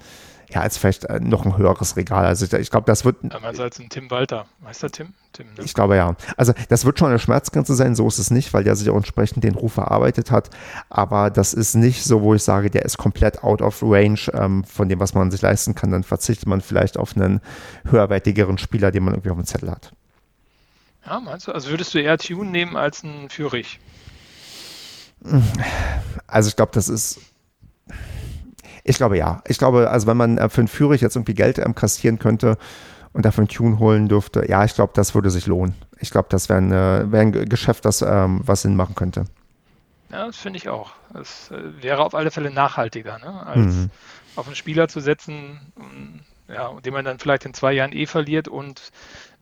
ja, als vielleicht äh, noch ein höheres Regal. Also ich, ich glaube, das wird.
Damals als ein Tim Walter. Weißt du Tim? Tim
ne? Ich glaube ja. Also das wird schon eine Schmerzgrenze sein, so ist es nicht, weil der sich auch entsprechend den Ruf erarbeitet hat. Aber das ist nicht so, wo ich sage, der ist komplett out of range ähm, von dem, was man sich leisten kann. Dann verzichtet man vielleicht auf einen höherwertigeren Spieler, den man irgendwie auf dem Zettel hat.
Ja, meinst du? Also würdest du eher Tune nehmen als ein Fürich?
Also ich glaube, das ist ich glaube ja. Ich glaube, also wenn man äh, für einen Führer jetzt irgendwie Geld ähm, kassieren könnte und dafür einen Tune holen dürfte, ja, ich glaube, das würde sich lohnen. Ich glaube, das wäre äh, wär ein Geschäft, das ähm, was Sinn machen könnte.
Ja, das finde ich auch. Es äh, wäre auf alle Fälle nachhaltiger, ne? als mhm. auf einen Spieler zu setzen, ja, den man dann vielleicht in zwei Jahren eh verliert und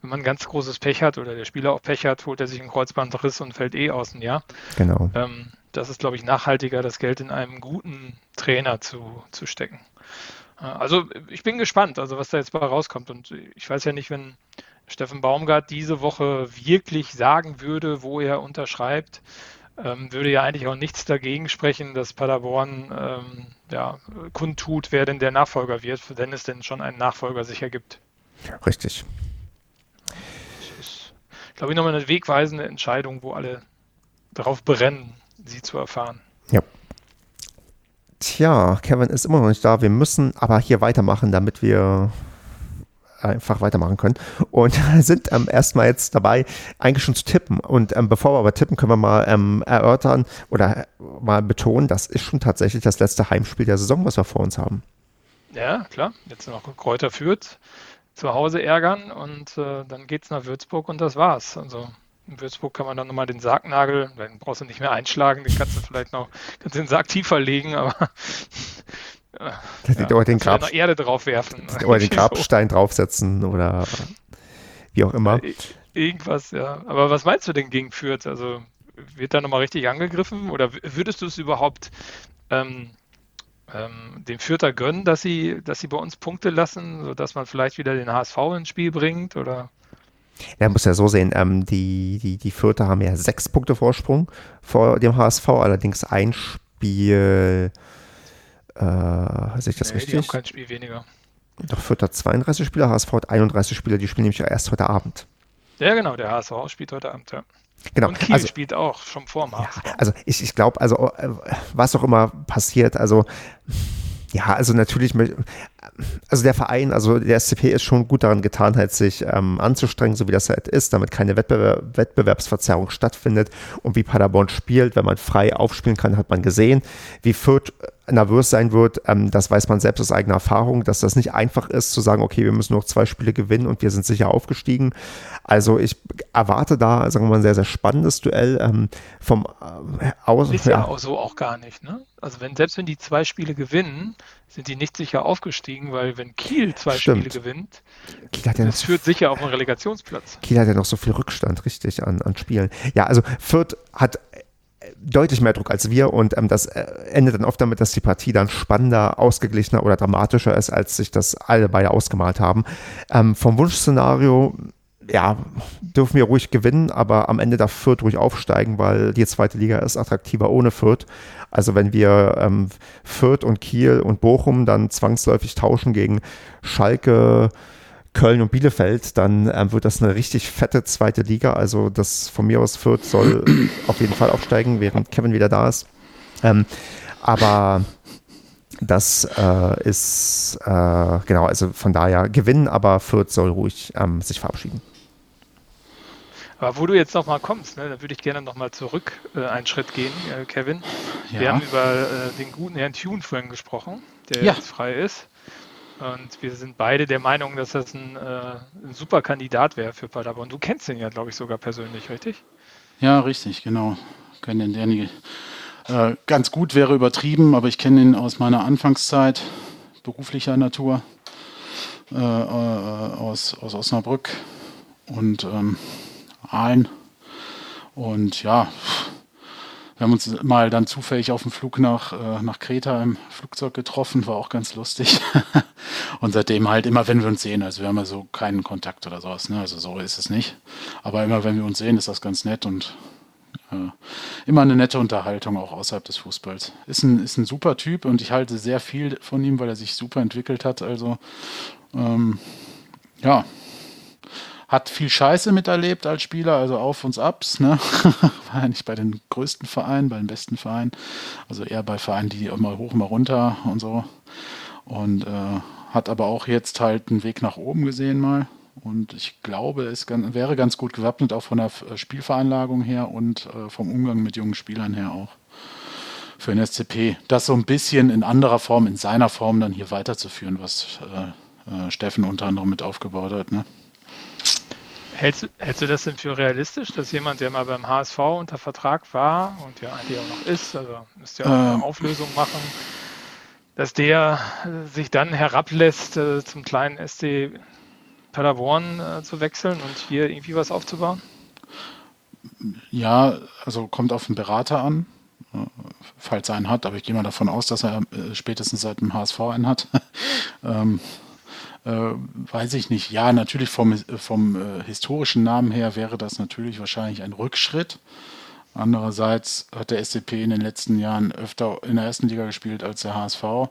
wenn man ganz großes Pech hat oder der Spieler auch Pech hat, holt er sich einen Kreuzbandriss und fällt eh aus dem Jahr.
Genau.
Ähm, das ist, glaube ich, nachhaltiger, das Geld in einem guten Trainer zu, zu stecken. Also ich bin gespannt, also was da jetzt mal rauskommt. Und ich weiß ja nicht, wenn Steffen Baumgart diese Woche wirklich sagen würde, wo er unterschreibt, ähm, würde ja eigentlich auch nichts dagegen sprechen, dass Paderborn ähm, ja, kundtut, wer denn der Nachfolger wird, wenn es denn schon einen Nachfolger sicher gibt.
Richtig.
Das ist, glaube ich, nochmal eine wegweisende Entscheidung, wo alle darauf brennen, sie zu erfahren.
Ja. Tja, Kevin ist immer noch nicht da. Wir müssen aber hier weitermachen, damit wir einfach weitermachen können. Und sind ähm, erstmal jetzt dabei, eigentlich schon zu tippen. Und ähm, bevor wir aber tippen, können wir mal ähm, erörtern oder mal betonen, das ist schon tatsächlich das letzte Heimspiel der Saison, was wir vor uns haben.
Ja, klar. Jetzt noch Kräuter führt, zu Hause ärgern und äh, dann es nach Würzburg und das war's. Also in Würzburg kann man dann nochmal den Sargnagel, den brauchst du nicht mehr einschlagen, den kannst du vielleicht noch, kannst den Sarg tiefer legen, aber
ja, oder den Grab,
Erde drauf werfen.
Oder den Grabstein draufsetzen oder wie auch immer.
Irgendwas, ja. Aber was meinst du denn gegen Fürth? Also wird da nochmal richtig angegriffen oder würdest du es überhaupt ähm, ähm, den Fürther gönnen, dass sie, dass sie bei uns Punkte lassen, sodass man vielleicht wieder den HSV ins Spiel bringt oder?
Ja, muss ja so sehen, ähm, die, die, die Fürther haben ja sechs Punkte Vorsprung vor dem HSV, allerdings ein Spiel, äh, sehe ich das nee, richtig? Die haben
kein Spiel weniger.
Doch Fürth hat 32 Spieler, HSV hat 31 Spieler, die spielen nämlich erst heute Abend.
Ja, genau, der HSV spielt heute Abend, ja.
Genau.
Und Kiel also, spielt auch schon vor.
Ja, also ich, ich glaube, also äh, was auch immer passiert, also ja, also natürlich, also der Verein, also der SCP ist schon gut daran getan, halt sich ähm, anzustrengen, so wie das halt ist, damit keine Wettbewerb Wettbewerbsverzerrung stattfindet und wie Paderborn spielt, wenn man frei aufspielen kann, hat man gesehen, wie Fürth nervös sein wird, ähm, das weiß man selbst aus eigener Erfahrung, dass das nicht einfach ist zu sagen, okay, wir müssen noch zwei Spiele gewinnen und wir sind sicher aufgestiegen. Also ich erwarte da, sagen wir mal, ein sehr, sehr spannendes Duell ähm, vom
äh, Aus. Ist ja, ja so auch gar nicht, ne? Also wenn, selbst wenn die zwei Spiele gewinnen, sind die nicht sicher aufgestiegen, weil wenn Kiel zwei Stimmt. Spiele gewinnt, Kiel hat ja das führt sicher auf einen Relegationsplatz.
Kiel hat ja noch so viel Rückstand, richtig, an, an Spielen. Ja, also Fürth hat deutlich mehr Druck als wir und ähm, das äh, endet dann oft damit, dass die Partie dann spannender, ausgeglichener oder dramatischer ist, als sich das alle beide ausgemalt haben. Ähm, vom Wunschszenario ja, dürfen wir ruhig gewinnen, aber am Ende darf Fürth ruhig aufsteigen, weil die zweite Liga ist attraktiver ohne Fürth. Also wenn wir ähm, Fürth und Kiel und Bochum dann zwangsläufig tauschen gegen Schalke, Köln und Bielefeld, dann ähm, wird das eine richtig fette zweite Liga. Also das von mir aus Fürth soll auf jeden Fall aufsteigen, während Kevin wieder da ist. Ähm, aber das äh, ist äh, genau, also von daher gewinnen, aber Fürth soll ruhig ähm, sich verabschieden.
Aber wo du jetzt nochmal kommst, ne, da würde ich gerne nochmal zurück äh, einen Schritt gehen, äh, Kevin. Ja. Wir haben über äh, den guten Herrn Tune vorhin gesprochen, der ja. jetzt frei ist. Und wir sind beide der Meinung, dass das ein, äh, ein super Kandidat wäre für Paderborn. Du kennst ihn ja, glaube ich, sogar persönlich, richtig?
Ja, richtig, genau. Kennen den Danny. Äh, ganz gut wäre übertrieben, aber ich kenne ihn aus meiner Anfangszeit beruflicher Natur äh aus, aus Osnabrück und ähm, Aalen. Und ja, wir haben uns mal dann zufällig auf dem Flug nach, äh, nach Kreta im Flugzeug getroffen, war auch ganz lustig. und seitdem halt immer, wenn wir uns sehen, also wir haben ja so keinen Kontakt oder sowas, ne? also so ist es nicht. Aber immer, wenn wir uns sehen, ist das ganz nett und äh, immer eine nette Unterhaltung auch außerhalb des Fußballs. Ist ein, ist ein super Typ und ich halte sehr viel von ihm, weil er sich super entwickelt hat. Also ähm, ja, hat viel Scheiße miterlebt als Spieler, also Auf und Abs. Ne? War ja nicht bei den größten Vereinen, bei den besten Vereinen. Also eher bei Vereinen, die immer hoch, immer runter und so. Und äh, hat aber auch jetzt halt einen Weg nach oben gesehen mal. Und ich glaube, es wäre ganz gut gewappnet, auch von der äh, Spielveranlagung her und äh, vom Umgang mit jungen Spielern her auch für den SCP. Das so ein bisschen in anderer Form, in seiner Form dann hier weiterzuführen, was äh, Steffen unter anderem mit aufgebaut hat. Ne?
Hältst, hältst, du das denn für realistisch, dass jemand, der mal beim HSV unter Vertrag war und ja eigentlich auch noch ist, also müsste ja auch eine ähm. Auflösung machen, dass der sich dann herablässt, äh, zum kleinen SC Paderborn äh, zu wechseln und hier irgendwie was aufzubauen?
Ja, also kommt auf den Berater an, äh, falls er einen hat, aber ich gehe mal davon aus, dass er äh, spätestens seit dem HSV einen hat. äh, weiß ich nicht. Ja, natürlich vom, vom äh, historischen Namen her wäre das natürlich wahrscheinlich ein Rückschritt. Andererseits hat der SCP in den letzten Jahren öfter in der ersten Liga gespielt als der HSV.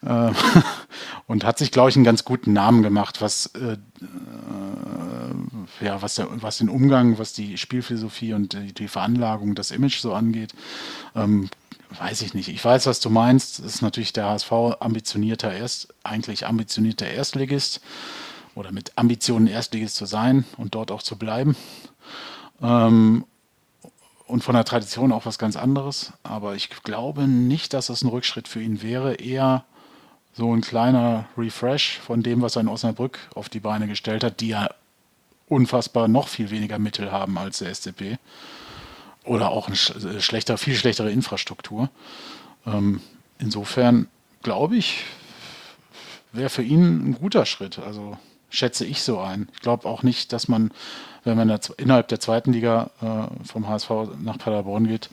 Äh, und hat sich, glaube ich, einen ganz guten Namen gemacht, was, äh, äh, ja, was, der, was den Umgang, was die Spielphilosophie und die, die Veranlagung, das Image so angeht. Ähm, weiß ich nicht. Ich weiß, was du meinst. Das ist natürlich der HSV ambitionierter Erst, eigentlich ambitionierter Erstligist oder mit Ambitionen Erstligist zu sein und dort auch zu bleiben. Ähm, und von der Tradition auch was ganz anderes. Aber ich glaube nicht, dass das ein Rückschritt für ihn wäre. Eher so ein kleiner Refresh von dem, was er in Osnabrück auf die Beine gestellt hat, die ja unfassbar noch viel weniger Mittel haben als der SCP. Oder auch eine äh, schlechter, viel schlechtere Infrastruktur. Ähm, insofern glaube ich, wäre für ihn ein guter Schritt. Also schätze ich so ein. Ich glaube auch nicht, dass man wenn man innerhalb der zweiten Liga äh, vom HSV nach Paderborn geht,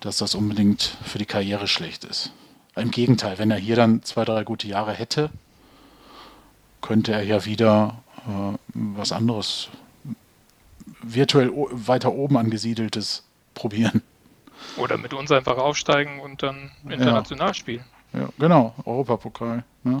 dass das unbedingt für die Karriere schlecht ist. Im Gegenteil, wenn er hier dann zwei, drei gute Jahre hätte, könnte er ja wieder äh, was anderes, virtuell weiter oben angesiedeltes probieren.
Oder mit uns einfach aufsteigen und dann international ja. spielen.
Ja, genau, Europapokal. Ne?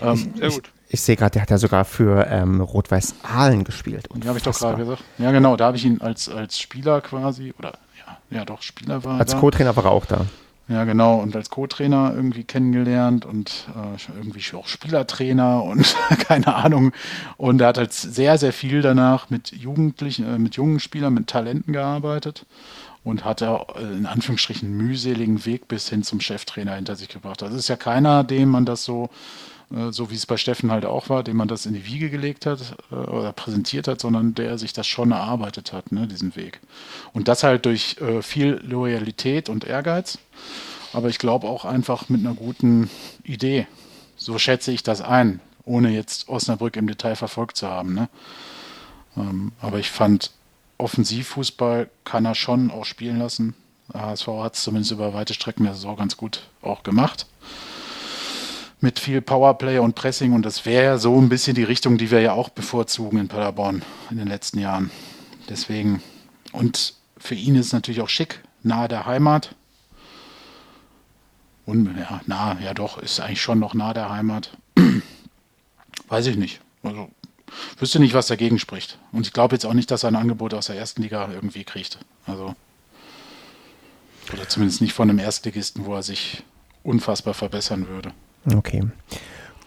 Ähm, Sehr gut ich sehe gerade, der hat ja sogar für ähm, Rot-Weiß Aalen gespielt.
Ja, habe ich doch gerade gesagt. Ja, genau, da habe ich ihn als, als Spieler quasi, oder ja, ja doch, Spieler war
Als Co-Trainer war er auch da.
Ja, genau, und als Co-Trainer irgendwie kennengelernt und äh, irgendwie auch Spielertrainer und keine Ahnung. Und er hat halt sehr, sehr viel danach mit Jugendlichen, äh, mit jungen Spielern, mit Talenten gearbeitet und hat er äh, in Anführungsstrichen mühseligen Weg bis hin zum Cheftrainer hinter sich gebracht. Das ist ja keiner, dem man das so so wie es bei Steffen halt auch war, dem man das in die Wiege gelegt hat äh, oder präsentiert hat, sondern der sich das schon erarbeitet hat, ne, diesen Weg. Und das halt durch äh, viel Loyalität und Ehrgeiz, aber ich glaube auch einfach mit einer guten Idee. So schätze ich das ein, ohne jetzt Osnabrück im Detail verfolgt zu haben. Ne? Ähm, aber ich fand, Offensivfußball kann er schon auch spielen lassen. HSV hat es zumindest über weite Strecken der Saison ganz gut auch gemacht mit viel Powerplay und Pressing und das wäre ja so ein bisschen die Richtung, die wir ja auch bevorzugen in Paderborn in den letzten Jahren. Deswegen, und für ihn ist es natürlich auch schick, nahe der Heimat. Und ja, nahe, ja doch, ist eigentlich schon noch nahe der Heimat. Weiß ich nicht. Also, wüsste nicht, was dagegen spricht. Und ich glaube jetzt auch nicht, dass er ein Angebot aus der ersten Liga irgendwie kriegt. Also, oder zumindest nicht von einem Erstligisten, wo er sich unfassbar verbessern würde.
Okay.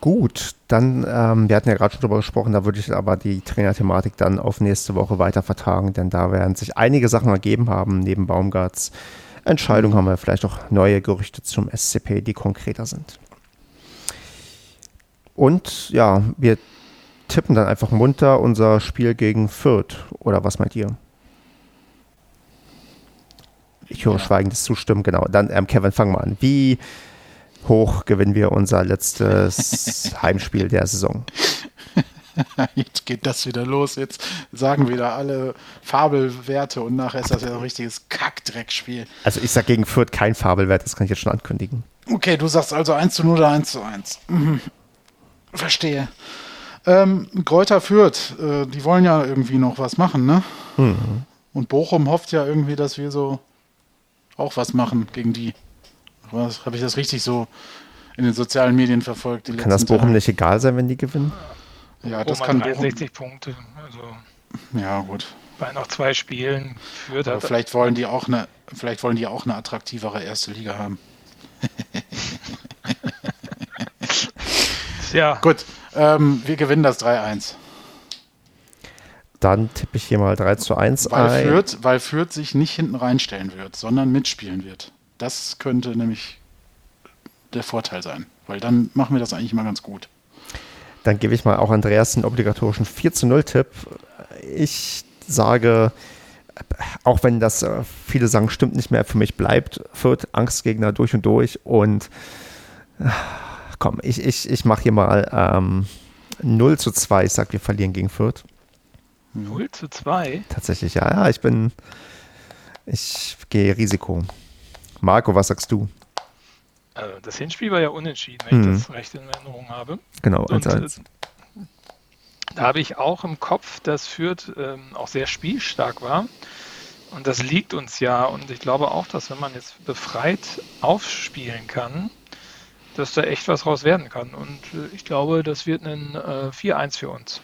Gut, dann, ähm, wir hatten ja gerade schon drüber gesprochen, da würde ich aber die Trainerthematik dann auf nächste Woche weiter vertagen, denn da werden sich einige Sachen ergeben haben, neben Baumgarts Entscheidung haben wir vielleicht auch neue Gerüchte zum SCP, die konkreter sind. Und ja, wir tippen dann einfach munter unser Spiel gegen Fürth, oder was meint ihr? Ich höre ja. schweigendes Zustimmen, genau. Dann, ähm, Kevin, fang mal an. Wie hoch gewinnen wir unser letztes Heimspiel der Saison.
Jetzt geht das wieder los. Jetzt sagen wieder alle Fabelwerte und nachher ist das ja ein richtiges Kackdreckspiel.
Also ich sag gegen Fürth kein Fabelwert, das kann ich jetzt schon ankündigen.
Okay, du sagst also 1 zu 0 oder 1 zu 1. Mhm. Verstehe. Ähm, Kräuter Fürth, äh, die wollen ja irgendwie noch was machen, ne? Mhm. Und Bochum hofft ja irgendwie, dass wir so auch was machen gegen die. Habe ich das richtig so in den sozialen Medien verfolgt?
kann das Bochum Tage? nicht egal sein, wenn die gewinnen?
Ja, das kann 63 Bochum. Punkte. Also
ja, gut.
Bei noch zwei Spielen
führt Aber vielleicht wollen die auch eine, vielleicht wollen die auch eine attraktivere erste Liga haben. ja. Gut, ähm, wir gewinnen das 3-1.
Dann tippe ich hier mal 3 zu 1
weil ein. Fürth, weil Fürth sich nicht hinten reinstellen wird, sondern mitspielen wird. Das könnte nämlich der Vorteil sein, weil dann machen wir das eigentlich mal ganz gut.
Dann gebe ich mal auch Andreas einen obligatorischen 4 zu 0 Tipp. Ich sage, auch wenn das äh, viele sagen, stimmt nicht mehr, für mich bleibt Fürth Angstgegner durch und durch und äh, komm, ich, ich, ich mache hier mal ähm, 0 zu 2. Ich sage, wir verlieren gegen Fürth.
0 zu 2?
Tatsächlich, ja, ja, ich bin, ich gehe Risiko. Marco, was sagst du?
Also das Hinspiel war ja unentschieden, wenn hm. ich das recht in Erinnerung habe.
Genau, 1 -1.
Äh, da habe ich auch im Kopf, dass Fürth ähm, auch sehr spielstark war. Und das liegt uns ja. Und ich glaube auch, dass wenn man jetzt befreit aufspielen kann, dass da echt was raus werden kann. Und äh, ich glaube, das wird ein äh, 4-1 für uns.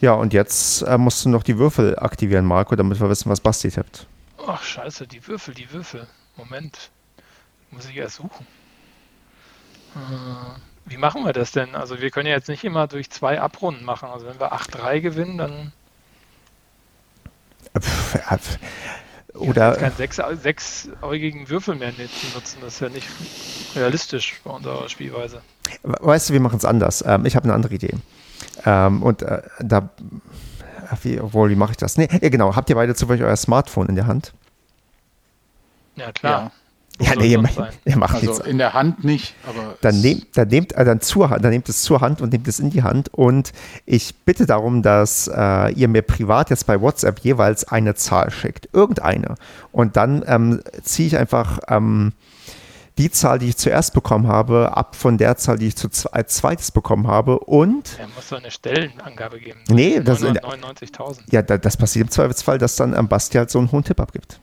Ja, und jetzt äh, musst du noch die Würfel aktivieren, Marco, damit wir wissen, was Basti tippt.
Ach, scheiße, die Würfel, die Würfel. Moment. Muss ich erst suchen. Äh, wie machen wir das denn? Also wir können ja jetzt nicht immer durch zwei Abrunden machen. Also wenn wir 8-3 gewinnen, dann.
Oder.
keinen sechs, sechsäugigen Würfel mehr nutzen. Das ist ja nicht realistisch bei unserer Spielweise.
Weißt du, wir machen es anders. Ähm, ich habe eine andere Idee. Ähm, und äh, da. Wie, obwohl, wie mache ich das? Nee, ja, genau. Habt ihr beide zufällig euer Smartphone in der Hand?
Ja, klar.
Ja.
Ja, nee, ihr, ihr macht
also
nichts.
in der Hand nicht, aber
Dann nehmt, dann nehmt, äh, dann zur Hand, dann nehmt es zur Hand und nehmt es in die Hand und ich bitte darum, dass äh, ihr mir privat jetzt bei WhatsApp jeweils eine Zahl schickt, irgendeine und dann ähm, ziehe ich einfach ähm, die Zahl, die ich zuerst bekommen habe, ab von der Zahl, die ich zu, als zweites bekommen habe und
Er muss doch eine Stellenangabe geben.
Nee, das-
999.000.
ja, da, das passiert im Zweifelsfall, dass dann ähm, Basti halt so einen hohen Tipp abgibt.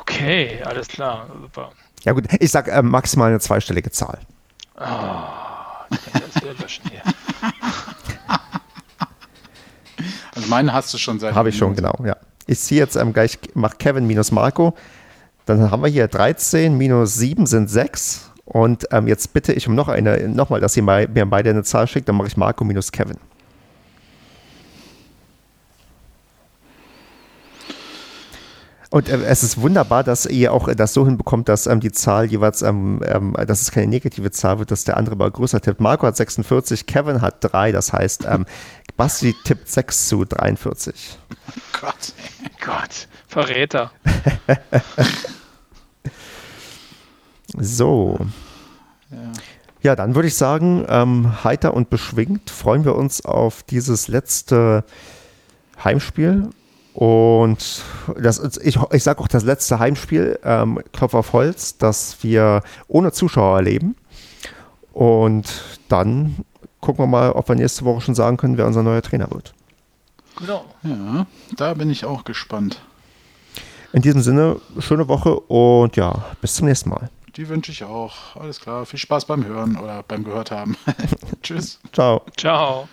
Okay, alles klar. Super.
Ja gut, ich sag ähm, maximal eine zweistellige Zahl.
Ah, ich kann das wieder löschen hier.
also meinen hast du schon seit.
Habe ich schon, genau, ja. Ich ziehe jetzt ähm, gleich, mach Kevin minus Marco. Dann haben wir hier 13 minus 7 sind 6. Und ähm, jetzt bitte ich um noch eine, nochmal, dass ihr mal, mir beide eine Zahl schickt, dann mache ich Marco minus Kevin. Und äh, es ist wunderbar, dass ihr auch das so hinbekommt, dass ähm, die Zahl jeweils, ähm, ähm, dass es keine negative Zahl wird, dass der andere mal größer tippt. Marco hat 46, Kevin hat 3, das heißt, ähm, Basti tippt 6 zu 43.
Gott.
Gott, Verräter.
So.
Ja.
Ja, dann würde ich sagen, ähm, heiter und beschwingt freuen wir uns auf dieses letzte Heimspiel. Und das, ich, ich sage auch das letzte Heimspiel, ähm, Klopf auf Holz, dass wir ohne Zuschauer erleben. Und dann gucken wir mal, ob wir nächste Woche schon sagen können, wer unser neuer Trainer wird.
Genau.
Ja, da bin ich auch gespannt.
In diesem Sinne, schöne Woche und ja, bis zum nächsten Mal.
Die wünsche ich auch. Alles klar. Viel Spaß beim Hören oder beim Gehört haben. Tschüss.
Ciao.
Ciao.